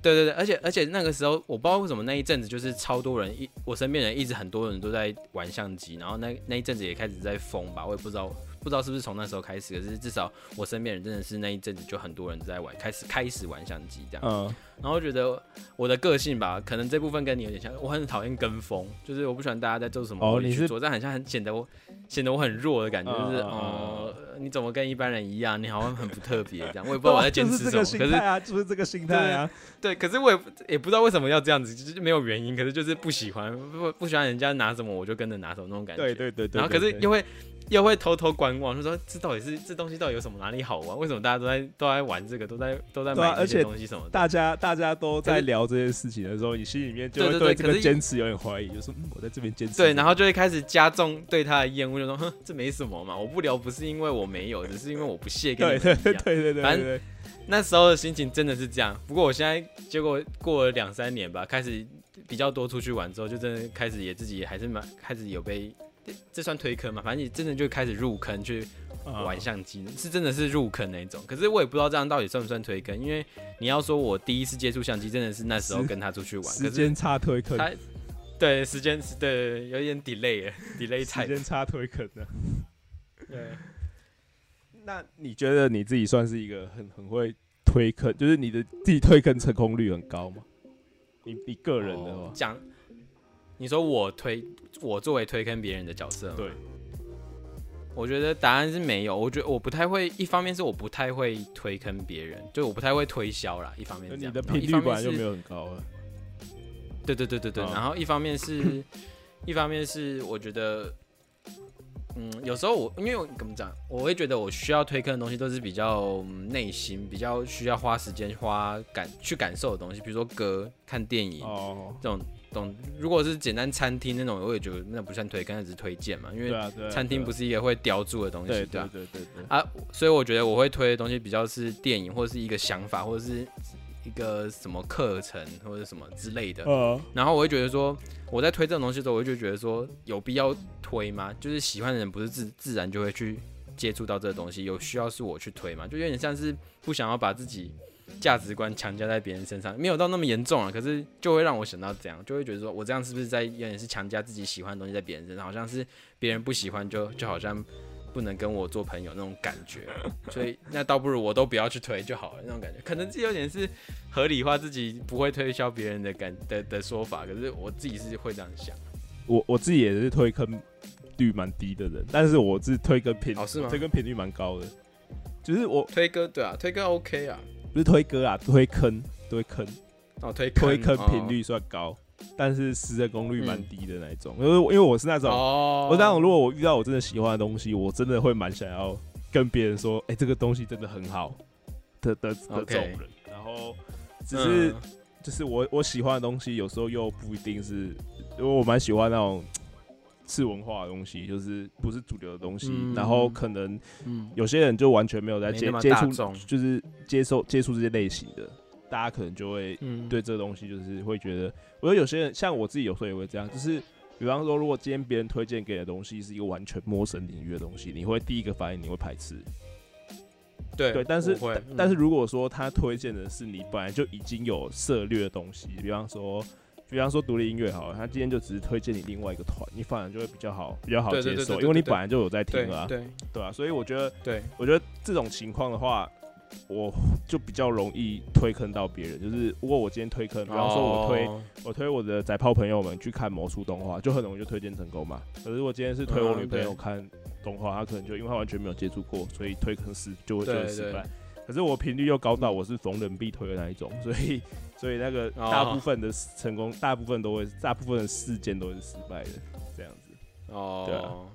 对对对，而且而且那个时候我不知道为什么那一阵子就是超多人一我身边人一直很多人都在玩相机，然后那那一阵子也开始在疯吧，我也不知道不知道是不是从那时候开始，可是至少我身边人真的是那一阵子就很多人在玩，开始开始玩相机这样，嗯，然后觉得我的个性吧，可能这部分跟你有点像，我很讨厌跟风，就是我不喜欢大家在做什么哦你是我也去做，这样很像很显得我显得我很弱的感觉，就是哦、你怎么跟一般人一样，你好像很不特别这样，我也不知道我在坚持什么，就是这个心可是态啊，就是这个心态啊。对，可是我也不也不知道为什么要这样子，就是没有原因，可是就是不喜欢，不不喜欢人家拿什么我就跟着拿什么那种感觉。对对对对。然后可是对又会又会偷偷观望，就说这到底是这东西到底有什么哪里好玩？为什么大家都在都在玩这个，都在都在买这些东西什么的？大家大家都在聊这件事情的时候，你心里面就对会这对对可是个坚持有点怀疑，就说嗯，我在这边坚持。对，然后就会开始加重对他的厌恶，就说 哼，这没什么嘛，我不聊不是因为我没有，只是因为我不屑跟对你们一样。对对对对对反对对，那时候的心情真的是这样。不过我现在结果过了两三年吧，开始比较多出去玩之后，就真的开始也自己还是蛮开始有被这算推坑嘛？反正你真的就开始入坑去啊玩相机，是真的是入坑那种。可是我也不知道这样到底算不算推坑，因为你要说我第一次接触相机，真的是那时候跟他出去玩，时间差推坑，他对时间是对有点 delay 了 delay 时间差推坑的。对。那你觉得你自己算是一个很很会推坑，就是你的自己推坑成功率很高吗？你你个人的话，哦讲，你说我推我作为推坑别人的角色吗，对，我觉得答案是没有。我觉得我不太会，一方面是我不太会推坑别人，就我不太会推销啦。一方面是这样你的频率一方面是本来就没有很高了。对对对对对。嗯然后一方面是，一方面是我觉得，嗯，有时候我因为我怎么讲，我会觉得我需要推坑的东西都是比较嗯内心、比较需要花时间、花感去感受的东西，比如说歌、看电影。哦，这种懂，如果是简单餐厅那种，我也觉得那不算推坑，那只是推荐嘛，因为餐厅不是是一个会雕注的东西，对对对吧？对对对，啊，所以我觉得我会推的东西比较是电影，或者是一个想法，或者是一个什么课程或者什么之类的。呃，然后我会觉得说，我在推这种东西的时候，我就觉得说，有必要推吗？就是喜欢的人不是自自然就会去接触到这个东西，有需要是我去推嘛？就有点像是不想要把自己价值观强加在别人身上，没有到那么严重啊，可是就会让我想到这样，就会觉得说我这样是不是在有点是强加自己喜欢的东西在别人身上，好像是别人不喜欢就就好像不能跟我做朋友那种感觉，所以那倒不如我都不要去推就好了那种感觉，可能这有点是合理化自己不会推销别人的感的的说法，可是我自己是会这样想。我我自己也是推坑率蛮低的人，但是我是推坑频，哦是吗？推坑频率蛮高的，就是我推歌对啊，推歌 OK 啊，不是推歌啊，推坑，推坑，哦推推坑频哦率算高，但是实成功率蛮低的那一种，因为因为我是那种。哦，我那种如果我遇到我真的喜欢的东西，我真的会蛮想要跟别人说，哎、这个东西真的很好。的的的这种人。然后只是、嗯就是我我喜欢的东西，有时候又不一定是，因为我蛮喜欢那种次文化的东西，就是不是主流的东西。嗯然后可能嗯有些人就完全没有在接接触，就是接受接触这些类型的，大家可能就会嗯对这个东西就是会觉得，我觉得有些人像我自己有时候也会这样，就是比方说，如果今天别人推荐给你的东西是一个完全陌生领域的东西，你会第一个反应你会排斥。对对，但是但嗯但是如果说他推荐的是你本来就已经有涉略的东西，比方说。比方说独立音乐好了，他今天就只是推荐你另外一个团，你反而就会比较好比较好接受，因为你本来就有在听啊，对啊，所以我觉得对，我觉得这种情况的话，我就比较容易推坑到别人。就是如果我今天推坑，比方说我推、哦我推我的仔炮朋友们去看魔术动画，就很容易就推荐成功嘛。可是我今天是推我嗯女朋友看动画，她可能就因为她完全没有接触过，所以推坑失就会就会对对失败。可是我频率又高到我是逢人必推的那一种，所以 所以那个哦大部分的成功，大部分都会，大部分的事件都是失败的，这样子。哦，对啊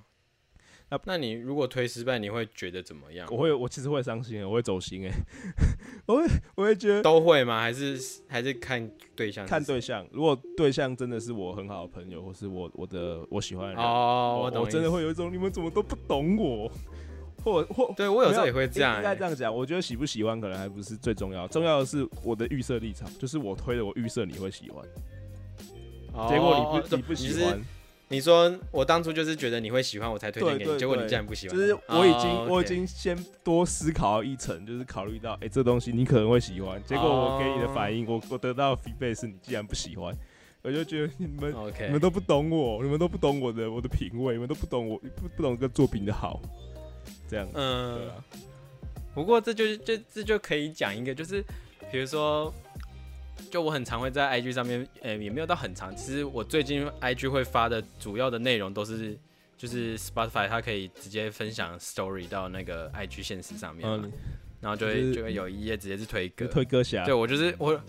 那那你如果推失败，你会觉得怎么样？我会，我其实会伤心，我会走心哎，我会我会觉得都会吗？还是还是看对象？看对象，如果对象真的是我很好的朋友，或是我我的我喜欢的人，哦，我懂，真的。会有一种你们怎么都不懂我，或或对我有时候也会这样、应该欸，这样讲。我觉得喜不喜欢可能还不是最重要，重要的是我的预设立场，就是我推的，我预设你会喜欢。结果你哦不你不喜欢，你说我当初就是觉得你会喜欢，我才推荐给你，结果你竟然不喜欢。就是我已经、哦我已经先多思考一层，就是考虑到，哎、这东西你可能会喜欢，结果我给你的反应，我我得到的 feedback 是你竟然不喜欢，我就觉得你们、你们都不懂我，你们都不懂我的我的品味，你们都不懂我不不懂这个作品的好，这样，对嗯，啊，不过这就就这就可以讲一个，就是比如说，就我很常会在 IG 上面，呃、也没有到很长，其实我最近 IG 会发的主要的内容都是。就是 Spotify 它可以直接分享 Story 到那个 IG 现实上面嘛，嗯，然后就会就是就会有一页直接是推歌，推歌侠，对我就是我，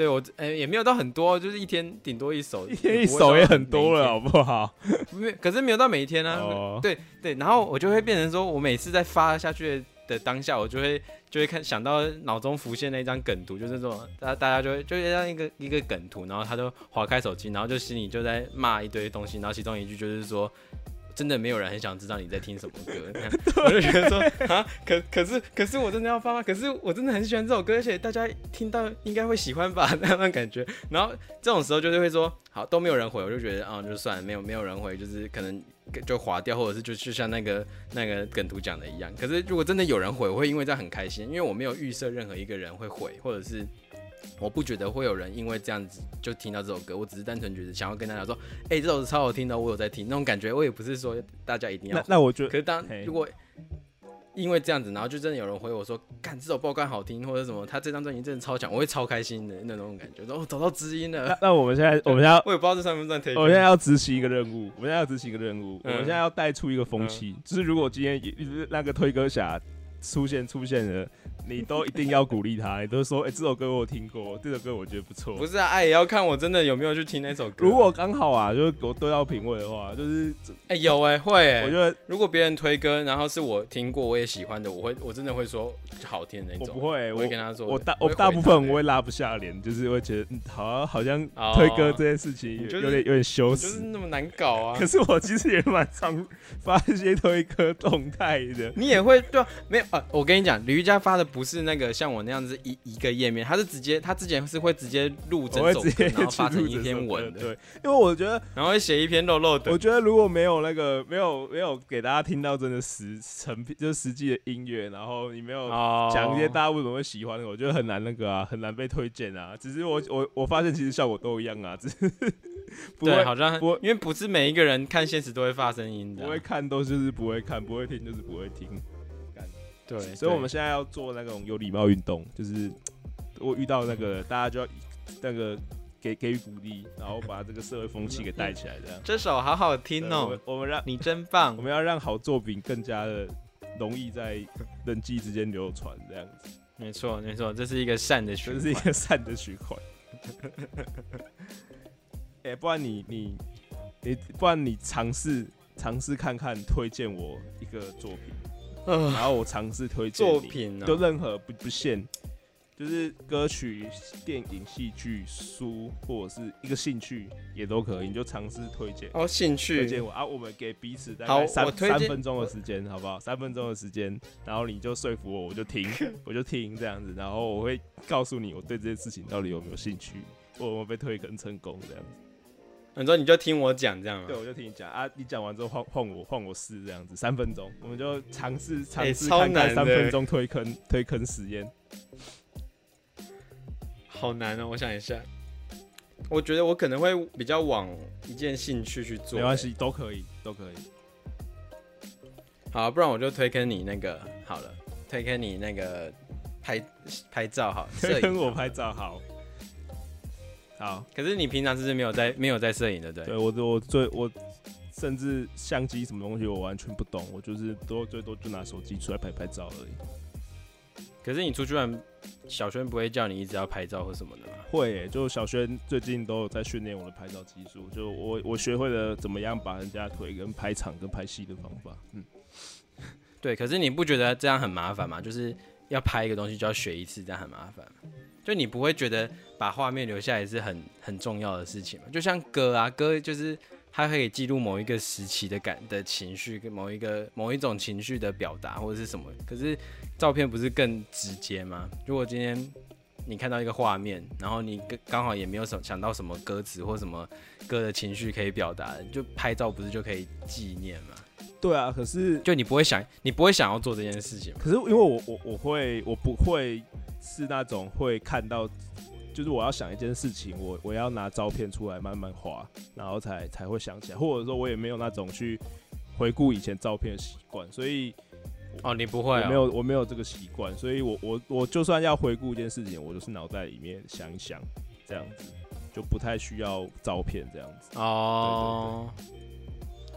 对我呃、也没有到很多，就是一天顶多一首，一天一首也很多了，好不好？没可是没有到每一天啊。哦，对对，然后我就会变成说，我每次在发下去的当下，我就会就会看想到脑中浮现那张梗图，就是这种大大家就会就会让一个一个梗图，然后他就划开手机，然后就心里就在骂一堆东西，然后其中一句就是说。真的没有人很想知道你在听什么歌，我就觉得说啊，可可是可是我真的要发吗？可是我真的很喜欢这首歌，而且大家听到应该会喜欢吧，那样的感觉。然后这种时候就是会说，好都没有人回，我就觉得啊，就算了，没有没有人回，就是可能就划掉，或者是就就像那个那个梗图讲的一样。可是如果真的有人回，我会因为这样很开心，因为我没有预设任何一个人会回，或者是我不觉得会有人因为这样子就听到这首歌，我只是单纯觉得想要跟大家说，哎、这首歌超好听的，我有在听那种感觉。我也不是说大家一定要那那我觉得可是当嘿如果因为这样子，然后就真的有人回我说，干这首爆肝好听，或者什么，他这张专辑真的超强，我会超开心的那种感觉，说哦找到知音了。那那我们现在我们现在 我也不知道这算不算推我们现在要执行一个任务，我们现在要执行一个任务，我嗯们现在要带出一个风气，就是如果今天也那个推歌侠出现出现了，你都一定要鼓励他，你都说，哎、这首歌我听过，这首歌我觉得不错。不是啊，哎也要看我真的有没有去听那首歌。如果刚好啊，就是我对到品味的话，就是哎、有哎、会哎、我觉得如果别人推歌，然后是我听过我也喜欢的，我会我真的会说好听的那种。我不会，我我会跟他说，我大我大部分我会拉不下脸，就是会觉得，嗯，好像好像哦推歌这件事情有点有点羞耻。就是那么难搞啊可。是我其实也蛮常发一些推歌动态的，你也会对啊，没有啊？我跟你讲，吕瑜伽发的不是那个像我那样子一一个页面，他是直接他之前是会直接录整首歌，然后发成一篇文的，对，因为我觉得然后会写一篇肉肉的我。觉得如果没有那个没有没有给大家听到真的实成品，就是实际的音乐，然后你没有哦讲一些大家为什么会喜欢的，我觉得很难那个啊，很难被推荐啊。只是我我我发现其实效果都一样啊，只是 不对，会好像不因为不是每一个人看现实都会发声音的啊、不会看都就是不会看，不会听就是不会听。对，所以我们现在要做那种有礼貌运动，就是我遇到那个大家就要那个给给予鼓励，然后把这个社会风气给带起来，这样。这首好好听哦们，我们让你真棒我。们要让好作品更加的容易在人际之间流传，这样子，没错，没错，这是一个善的循这是一。个善的循环。哎、不然你你你，不然你尝试尝试看看，推荐我一个作品，呃然后我尝试推荐你作品呢、就任何不不限，就是歌曲、电影、戏剧、书或者是一个兴趣也都可以，你就尝试推荐。哦，兴趣推荐。我啊，我们给彼此大好概三三分钟的时间，好不好？三分钟的时间，然后你就说服我，我就听，我就听这样子，然后我会告诉你我对这件事情到底有没有兴趣，我有没有被推坑成功这样子。你说你就听我讲这样吗对，？我就听你讲啊，你讲完之后换换我换我试这样子，三分钟，我们就尝试尝试超看看难三分钟推坑推坑实验。好难哦，我想一下。我觉得我可能会比较往一件兴趣去做，没关。系，都可以，都可以。好，不然我就推坑你那个好了，推坑你那个拍拍照好，摄影跟我拍照好。好，可是你平常是不是没有在没有在摄影的，对不对我我最我甚至相机什么东西我完全不懂，我就是多最多就拿手机出来拍拍照而已。可是你出去玩，小轩不会叫你一直要拍照或什么的吗？会耶、就小轩最近都有在训练我的拍照技术，就我我学会了怎么样把人家腿跟拍长跟拍细的方法。嗯，对，可是你不觉得这样很麻烦吗？就是要拍一个东西就要学一次，这样很麻烦。就你不会觉得把画面留下来是很很重要的事情嘛？就像歌啊，歌就是它可以记录某一个时期的感的情绪，跟某一个某一种情绪的表达或者是什么。可是照片不是更直接吗？如果今天你看到一个画面，然后你刚刚好也没有什想到什么歌词或什么歌的情绪可以表达，就拍照不是就可以纪念吗？对啊，可是就你不会想，你不会想要做这件事情？可是因为我我我会我不会是那种会看到，就是我要想一件事情，我我要拿照片出来慢慢画，然后才才会想起来，或者说我也没有那种去回顾以前照片的习惯，所以哦，你不会、没有我没有这个习惯，所以我我我就算要回顾一件事情，我就是脑袋里面想一想这样子，就不太需要照片这样子。哦。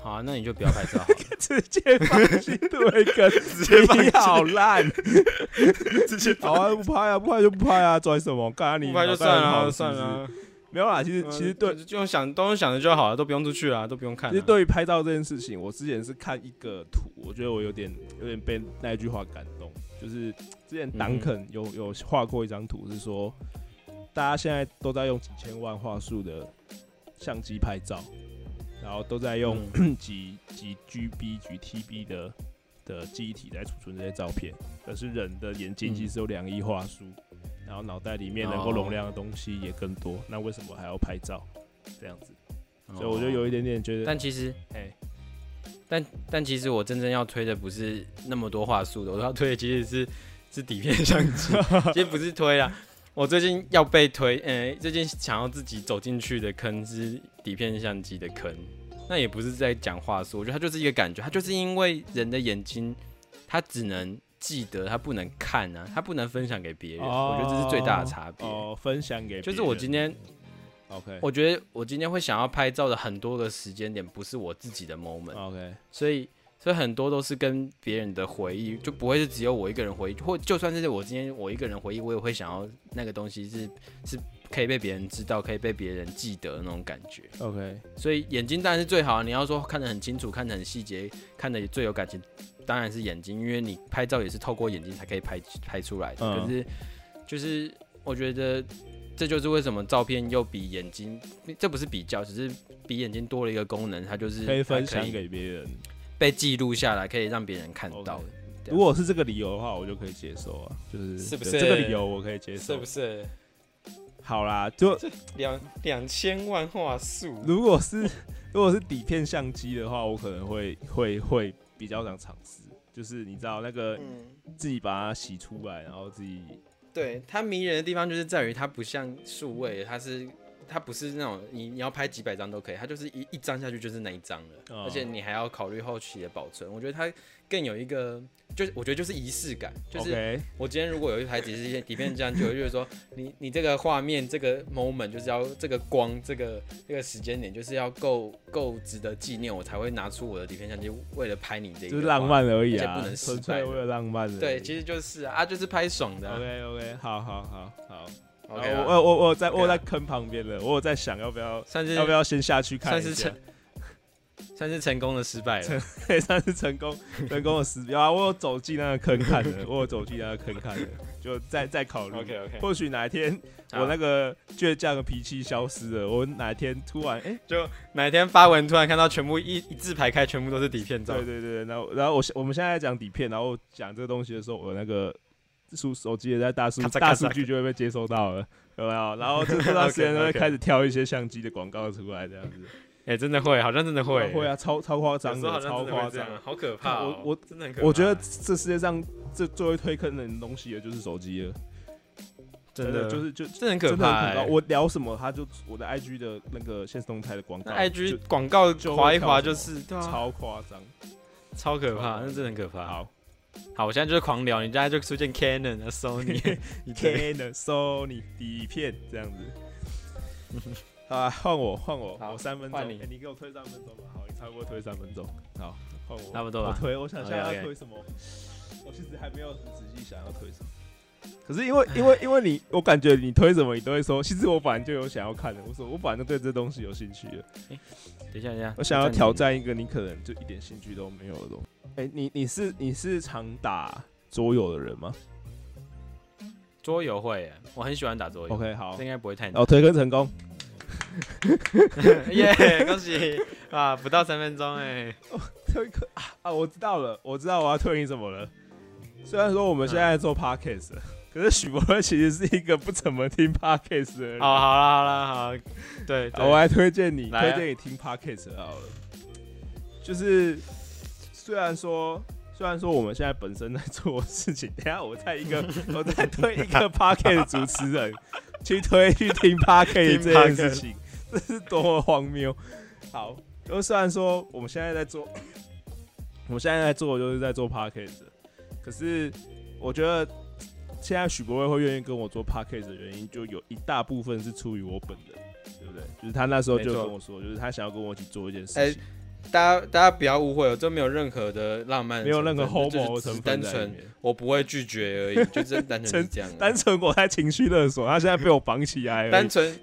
好、啊，那你就不要拍照好了。直接放弃对跟，直接放弃你好烂。直接好啊，不拍啊，不拍就不拍啊，拽什么？干你不拍就算了算了啊。没有啦，其实其实对，就用想都用想着就好了，都不用出去啊，都不用看、啊。其实对于拍照这件事情，我之前是看一个图，我觉得我有点有点被那一句话感动，就是之前党肯有有画过一张图，是说大家现在都在用几千万画素的相机拍照，然后都在用 几几 GB、几 TB 的的记忆体在储存这些照片，可是人的眼睛其实有两亿画素，然后脑袋里面能够容量的东西也更多，那为什么还要拍照？这样子，所以我就有一点点觉得，哦但其实，哎。但但其实我真正要推的不是那么多话术的，我要推的其实是 是底片相机，其实不是推啦。我最近要被推，呃、最近想要自己走进去的坑是底片相机的坑。那也不是在讲话术，我觉得它就是一个感觉，它就是因为人的眼睛，它只能记得，它不能看啊，它不能分享给别人。我觉得这是最大的差别。哦，分享给人就是我今天，OK 我觉得我今天会想要拍照的很多个时间点，不是我自己的 moment，OK，所以所以很多都是跟别人的回忆，就不会是只有我一个人回忆，或就算是我今天我一个人回忆，我也会想要那个东西是是可以被别人知道，可以被别人记得的那种感觉。OK，所以眼睛当然是最好，你要说看得很清楚，看得很细节，看得最有感情，当然是眼睛，因为你拍照也是透过眼睛才可以拍拍出来的。嗯可是就是我觉得这就是为什么照片又比眼睛，这不是比较，只是比眼睛多了一个功能，它就是可以分享给别人。被记录下来，可以让别人看到如果是这个理由的话，我就可以接受啊，就是是不是这个理由我可以接受？是不是？好啦，就两两千万画素，如果是 如果是底片相机的话，我可能会会会比较想尝试，就是你知道那个嗯，自己把它洗出来，然后自己对它迷人的地方就是在于它不像数位，它是它不是那种你你要拍几百张都可以，它就是一一张下去就是那一张了，哦而且你还要考虑后期的保存。我觉得它更有一个，就是我觉得就是仪式感，就是我今天如果有一台只是一些底片这样，就会就是说 你你这个画面这个 moment 就是要这个光这个这个时间点就是要够够值得纪念，我才会拿出我的底片相机，为了拍你这个就是浪漫而已啊而且不能，失纯败为了浪漫。对，其实就是啊，啊就是拍爽的啊、OK OK，好好好好。OK 然后啊我我我我在我在坑旁边了，我有在想要不要算是要不要先下去看一下算是成，算是成功的失败了。对，算是成功成功的死标啊！我有走进那个坑看了，我有走进那个坑看了，就再再考虑。OK OK，或许哪一天我那个倔强的脾气消失了，我哪一天突然哎、就哪天发文突然看到全部一一字排开，全部都是底片照对。对对，然后然后我我们现在在讲底片，然后讲这个东西的时候，我那个数手机也在大数大数据就会被接收到了，有没有？然后这这段时间就会开始挑一些相机的广告出来，这样子。哎、真的会，好像真的会，会啊，超超夸张的，超夸张。好可怕、哦。我我真的很可怕。我觉得这世界上这最会推坑人的东西，也就是手机了。真的就是就真的很可怕。我聊什么，他就我的 IG 的那个现实动态的广告 IG 广告就划一划就是超夸张。超可怕，那真的很可怕。好好，我现在就是狂聊，你现在就出现 Canon 啊、，Sony，你 Canon、Sony 底片这样子。好啊，换我，换我，好我三分钟，你欸你给我推三分钟吧。好，你差不多推三分钟。好，换我，差不多吧我推，我想现在 OK，OK 要推什么？我其实还没有很仔细想要推什么。可是因为因为因为你，我感觉你推什么，你都会说，其实我本来就有想要看的。我说我本来就对这东西有兴趣的。等一下，等一下，我想要挑战一个你可能就一点兴趣都没有的东西。哎、你你是你是常打桌游的人吗桌游会，我很喜欢打桌游。？OK，好这，应该不会太难。哦推坑成功。耶，恭喜啊！不到三分钟哎。推坑啊啊！我知道了，我知道我要推你什么了。虽然说我们现在做 podcast，可是许博瑞其实是一个不怎么听 podcast 的人。好，好啦，好啦，好，对，对我来推荐你，推荐你听 podcast 好了。就是虽然说，虽然说我们现在本身在做事情，等下我在一个我在推一个 podcast 主持人去推去听 podcast 这件事情，这是多么荒谬。好，就虽然说我们现在在做，我们现在在做的就是在做 podcast，可是我觉得现在许博威会愿意跟我做 podcast 的原因，就有一大部分是出于我本人，对不对？就是他那时候就跟我说，就是他想要跟我一起做一件事哎情，大家大家不要误会哦，这没有任何的浪漫的，没有任何 homo 成单纯分在里面。我不会拒绝而已，就是单纯 单纯我在情绪勒索，他现在被我绑起来了。单纯。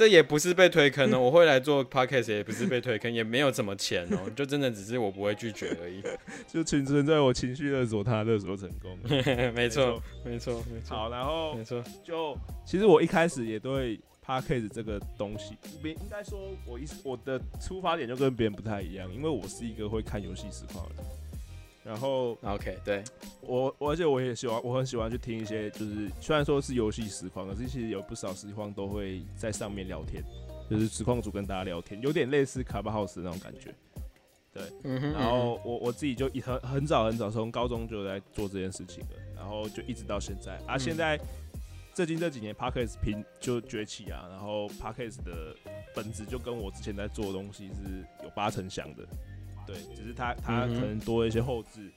这也不是被推坑哦，我会来做 podcast 也不是被推坑，也没有什么钱哦，就真的只是我不会拒绝而已。就纯纯在我情绪勒索他，勒索成功 了。没错，没错，没错，好，然后没错。就其实我一开始也对 podcast 这个东西，别应该说我一我的出发点就跟别人不太一样，因为我是一个会看游戏实况的人。然后 OK，对，我我而且我也喜欢，我很喜欢去听一些，就是虽然说是游戏实况，可是其实有不少实况都会在上面聊天，就是实况组跟大家聊天，有点类似卡巴 house 那种感觉。嗯，然后我我自己就一很很早很早从高中就在做这件事情了，然后就一直到现在。啊，嗯。现在最近这几年 podcast 频就崛起啊，然后 podcast 的本质就跟我之前在做的东西是有八成像的，对，只是它它嗯哼。可能多了一些后置，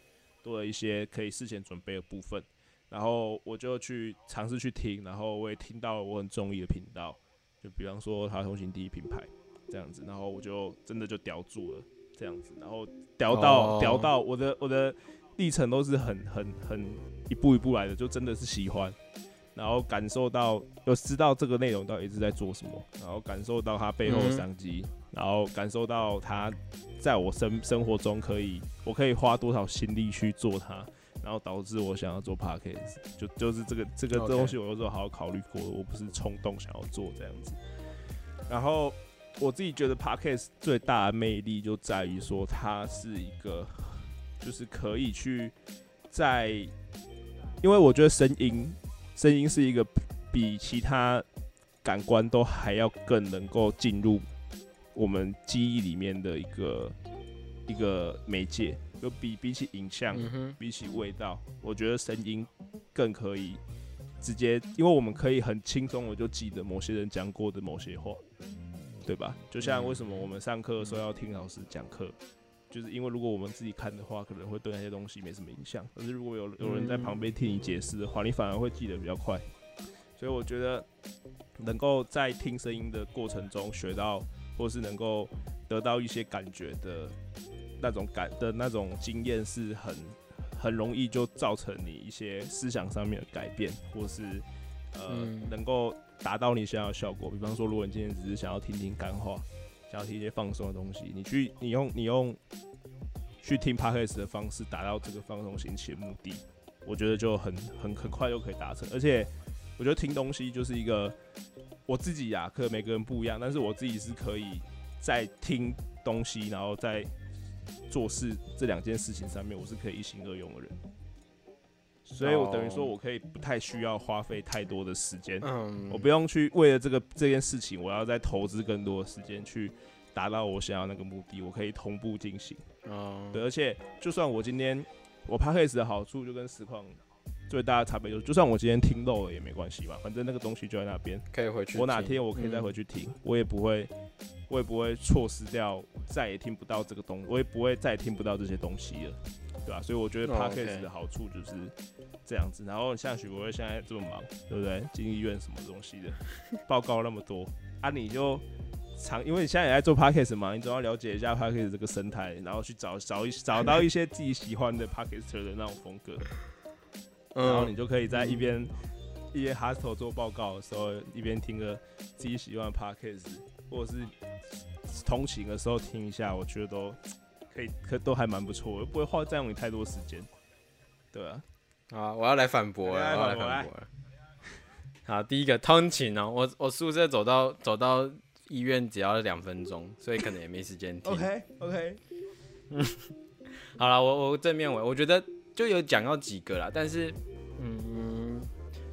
多了一些可以事前准备的部分，然后我就去尝试去听，然后我也听到了我很中意的频道，就比方说他通行第一品牌这样子，然后我就真的就叼住了这样子，然后叼到哦。叼到我的我的历程都是很很很一步一步来的，就真的是喜欢，然后感受到有知道这个内容到底是在做什么，然后感受到它背后的商机，然后感受到它在我生生活中可以我可以花多少心力去做它。然后导致我想要做 podcast，就就是这个这个东西，我有时候好好考虑过，我不是冲动想要做这样子。然后我自己觉得 podcast 最大的魅力就在于说，它是一个就是可以去在，因为我觉得声音声音是一个比其他感官都还要更能够进入我们记忆里面的一个一个媒介，就比比起影像，嗯，比起味道，我觉得声音更可以直接，因为我们可以很轻松的就记得某些人讲过的某些话，对吧？就像为什么我们上课的时候要听老师讲课，就是因为如果我们自己看的话，可能会对那些东西没什么影响，但是如果有有人在旁边听你解释的话，你反而会记得比较快。所以我觉得能够在听声音的过程中学到，或是能够得到一些感觉的那种感的那种经验，是很很容易就造成你一些思想上面的改变，或是呃、嗯能够达到你想要的效果。比方说，如果你今天只是想要听听干话，想要听一些放松的东西，你去你用你用去听 podcast 的方式达到这个放松心情的目的，我觉得就很很很快就可以达成。而且我觉得听东西就是一个我自己呀、可能每个人不一样，但是我自己是可以在听东西，然后在做事这两件事情上面，我是可以一心二用的人。所以我等于说，哦我可以不太需要花费太多的时间，嗯，我不用去为了这个这件事情，我要再投资更多的时间去达到我想要那个目的，我可以同步进行。哦，对，而且就算我今天我 p a c k a g e 的好处就跟实况最大的差别就是，就算我今天听漏了也没关系吧，反正那个东西就在那边，可以回去。我哪天我可以再回去。去听，我也不会，我也不会错失掉，再也听不到这个东，我也不会再也听不到这些东西了，对吧、所以我觉得哦 p a c k a g e OK 的好处就是这样子。然后像许博威现在这么忙，对不对？进医院什么东西的 报告那么多啊，你就常，因为你现在也在做 podcast 嘛，你总要了解一下 podcast 这个生态，然后去找找一找到一些自己喜欢的 podcaster 的那种风格，然后你嗯，就可以在一边、一边 hostel 做报告的时候，一边听个自己喜欢的 podcast，或者是通勤的时候听一下，我觉得都可以，可都还蛮不错的，不会花占用你太多时间。对啊，啊，我要来反驳了，我要来反驳反驳了。好，第一个通勤哦，我我宿舍走到走到医院只要两分钟，所以可能也没时间听。OK OK，好了，我我正面我我觉得就有讲到几个啦，但是嗯，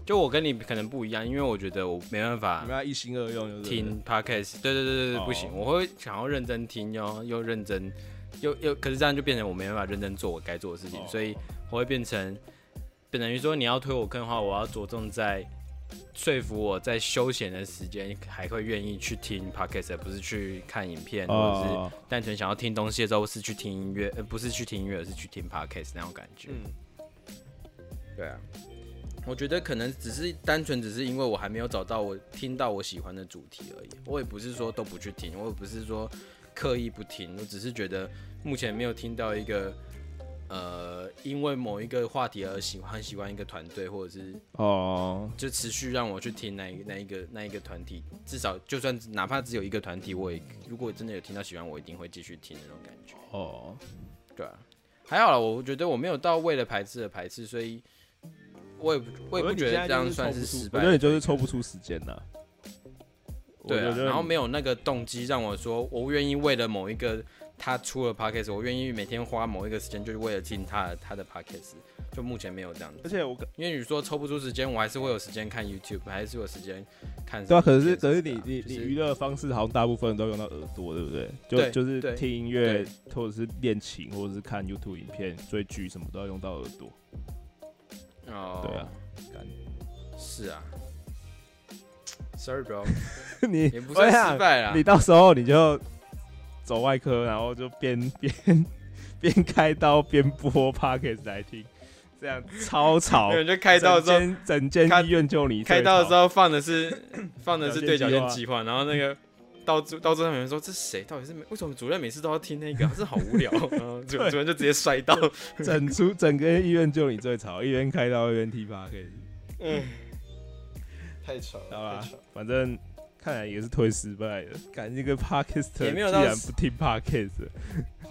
就我跟你可能不一样，因为我觉得我没办法你们要一心二用，就是。听 podcast，对对对对对，不行，哦我会想要认真听哟，又认真，又又，可是这样就变成我没办法认真做我该做的事情，哦。所以我会变成，等于说你要推我坑的话，我要着重在说服我在休闲的时间还会愿意去听 podcast，而不是去看影片，或者是哦，单纯想要听东西的时候是去听音乐，呃，不是去听音乐，而是去听 podcast 那种感觉。嗯，对啊，我觉得可能只是单纯只是因为我还没有找到我听到我喜欢的主题而已。我也不是说都不去听，我也不是说刻意不听，我只是觉得目前没有听到一个呃，因为某一个话题而喜欢喜欢一个团队，或者是哦，就持续让我去听那一个那一个那一个团体，至少就算哪怕只有一个团体，我也如果真的有听到喜欢，我一定会继续听那种感觉。哦，对啊，还好了，我觉得我没有到为了排斥而排斥，所以我也不我也不觉得这样算是失败。我觉得你就是抽不出时间呐。对啊然后没有那个动机让我说，我愿意为了某一个他出了 podcast，我愿意每天花某一个时间，就是为了听他的他的 podcast。就目前没有这样子，而且我因为你说抽不出时间，我还是会有时间看 YouTube，还是有时间看。对啊，可是可是你你就是你娱乐方式好像大部分都用到耳朵，对不对？就对就是听音乐，或者是练琴，或者是看 YouTube 影片、追剧，什么都要用到耳朵。哦，对啊，干是啊。Sorry, bro，你也不算失败啦你。到时候你就走外科，然后就边 边边开刀边播 Podcast 来听，这样超吵就开刀的时候，整间医院就你开刀的时候，放的是 放的是对角线计划，然后那个到主到最后有人说这是谁？到底是为什么主任每次都要听那个啊？这好无聊。然后主对主任就直接摔到。整出整个医院就你最吵，一边开刀一边听 Podcast。嗯，太吵了好吧太吵了，反正看来也是推失败的。感这个 Podcast 也没有到既然不听 Podcast，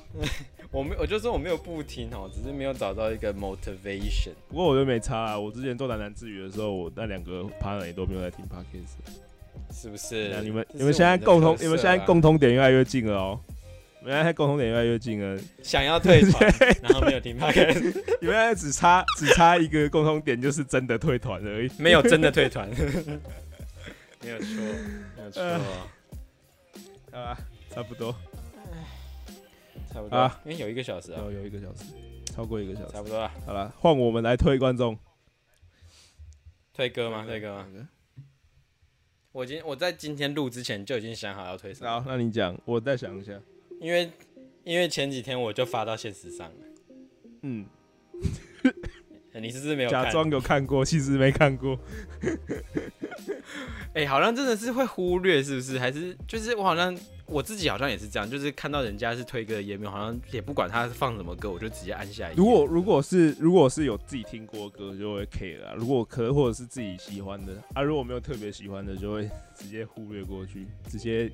我没我就说我没有不听哦，只是没有找到一个 motivation。不过我就没差啊。我之前做喃喃自语的时候，我那两个 partner 也都没有在听 Podcast。是不是那？你们你们现在共同你们现在共同点越来越近了哦。你们现在共同点越来越近了，想要退团，然后没有听 podcast，你们现在只差只差一个共同点，就是真的退团而已。没有真的退团，没有错，没有错，啊，差不多，差不多啊，因为有一个小时啊，有有一个小时，超过一个小时差。不多了。好了，换我们来推观众。推歌吗？推歌吗？我今我在今天录之前就已经想好要推什么，好，那你讲，我再想一下。因为因为前几天我就发到现实上了，嗯，欸 你是不是没有看？假装有看过，其实没看过。哎、好像真的是会忽略，是不是？还是就是我好像我自己好像也是这样，就是看到人家是推歌的页面，好像也不管他放什么歌，我就直接按下。如果如果是如果是有自己听过的歌，就会 care 啊。如果可或者是自己喜欢的啊，如果没有特别喜欢的，就会 直接忽略过去，直接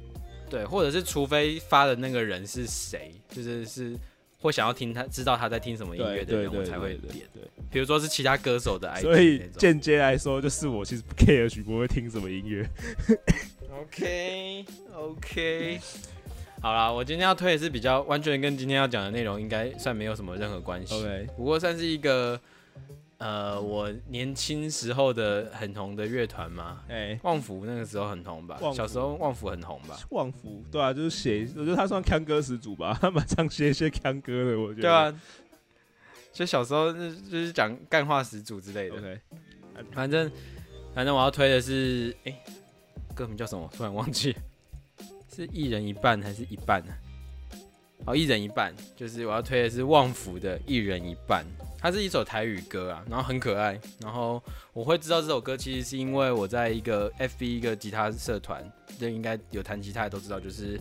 对，或者是除非发的那个人是谁，就是是会想要听他知道他在听什么音乐的人，我才会对点。对。比如说是其他歌手的 ID，所以。间接来说，就是我其实不 care 许博会听什么音乐。OK OK，好啦，我今天要推的是比较完全跟今天要讲的内容应该算没有什么任何关系。OK，不过算是一个呃我年轻时候的很红的乐团嘛。哎、旺福那个时候很红吧旺？福小时候旺福很红吧？旺福对啊，就是写，我觉得他算腔歌始祖吧，他蛮常写一些腔歌的，我觉得。对啊，就小时候就是就是讲干话始祖之类的。，OK，反正反正我要推的是，哎、歌名叫什么？突然忘记，是一人一半还是一半呢、哦，一人一半，就是我要推的是旺福的《一人一半》，它是一首台语歌啊，然后很可爱。然后我会知道这首歌，其实是因为我在一个 FB 一个吉他社团，就应该有弹吉他的都知道，就是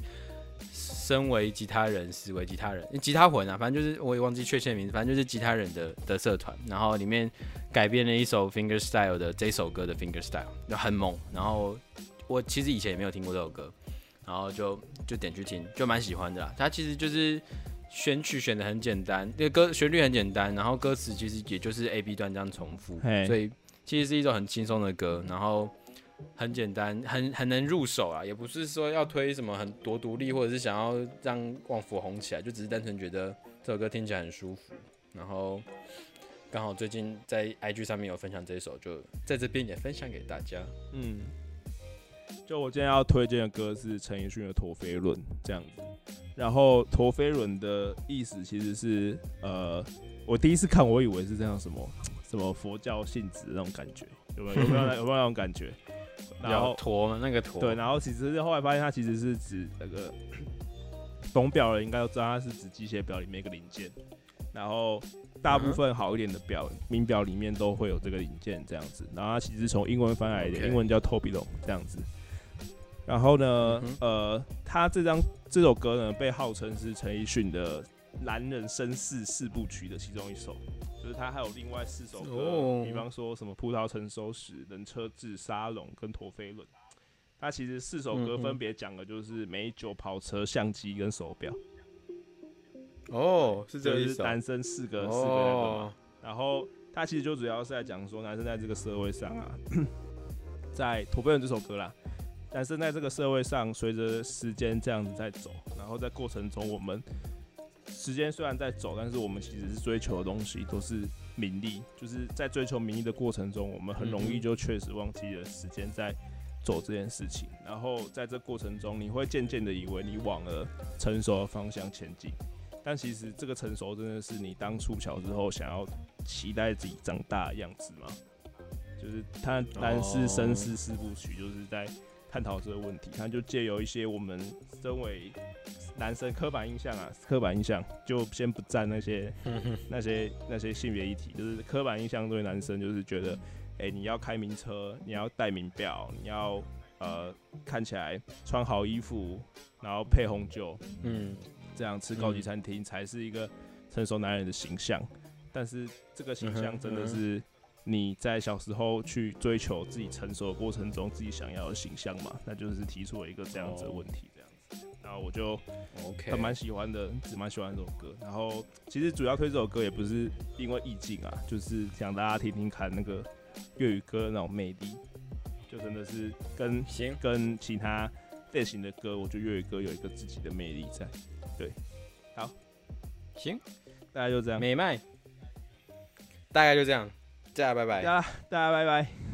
身为吉他人，死为吉他人，吉他魂啊，反正就是我也忘记确切名字，反正就是吉他人的的社团，然后里面改编了一首 Finger Style 的这首歌的 Finger Style，就很猛。然后我其实以前也没有听过这首歌，然后就就点去听，就蛮喜欢的啦。它其实就是选曲选的很简单，那个歌旋律很简单，然后歌词其实也就是 A B 段这样重复，所以其实是一首很轻松的歌，然后。很简单，很很能入手啊，也不是说要推什么很多独立，或者是想要让旺福红起来，就只是单纯觉得这首歌听起来很舒服，然后刚好最近在 IG 上面有分享这首，就在这边也分享给大家。嗯，就我今天要推荐的歌是陈奕迅的《陀飞轮》这样子。然后“陀飞轮”的意思其实是，呃，我第一次看我以为是这样什么 什么佛教性质那种感觉，有没有有没有 有没有那种感觉？然后驼吗？那个陀？对，然后其实是后来发现它其实是指那个 懂表的应该都知道，它是指机械表里面一个零件。然后大部分好一点的表，名表里面都会有这个零件这样子。然后它其实从英文翻来的，英文叫 t o b i l o 这样子。然后呢，呃，他这张这首歌呢，被号称是陈奕迅的男人绅士四部曲的其中一首。就是他还有另外四首歌，比方说什么葡萄成熟时、人车志、沙龙跟陀飞轮。他其实四首歌分别讲的就是美酒、跑车、相机跟手表。哦，是这意思男生四个四个那个嘛。然后他其实就主要是在讲说，男生在这个社会上啊，在陀飞轮这首歌啦，男生在这个社会上，随着时间这样子在走，然后在过程中我们。时间虽然在走，但是我们其实是追求的东西都是名利。就是在追求名利的过程中，我们很容易就确实忘记了时间在走这件事情。然后在这过程中，你会渐渐的以为你往了成熟的方向前进，但其实这个成熟真的是你当初小时候想要期待自己长大的样子吗？就是他男士绅士四部曲，就是在探讨这个问题。他就借由一些我们身为男生刻板印象啊，刻板印象就先不占那些 那些那些性别议题，就是刻板印象对男生就是觉得，哎，你要开名车，你要戴名表，你要呃看起来穿好衣服，然后配红酒，嗯，这样吃高级餐厅才是一个成熟男人的形象。但是这个形象真的是你在小时候去追求自己成熟的过程中自己想要的形象嘛？那就是提出了一个这样子的问题。然后我就还蛮喜欢的，只蛮喜欢这首歌。然后其实主要推这首歌也不是因为意境啊，就是想大家听听看那个粤语歌那种魅力，就真的是跟跟其他类型的歌，我觉得粤语歌有一个自己的魅力在。对，好，行，大家就这样，美麦，大概就这样，大家拜拜，大家大家拜拜。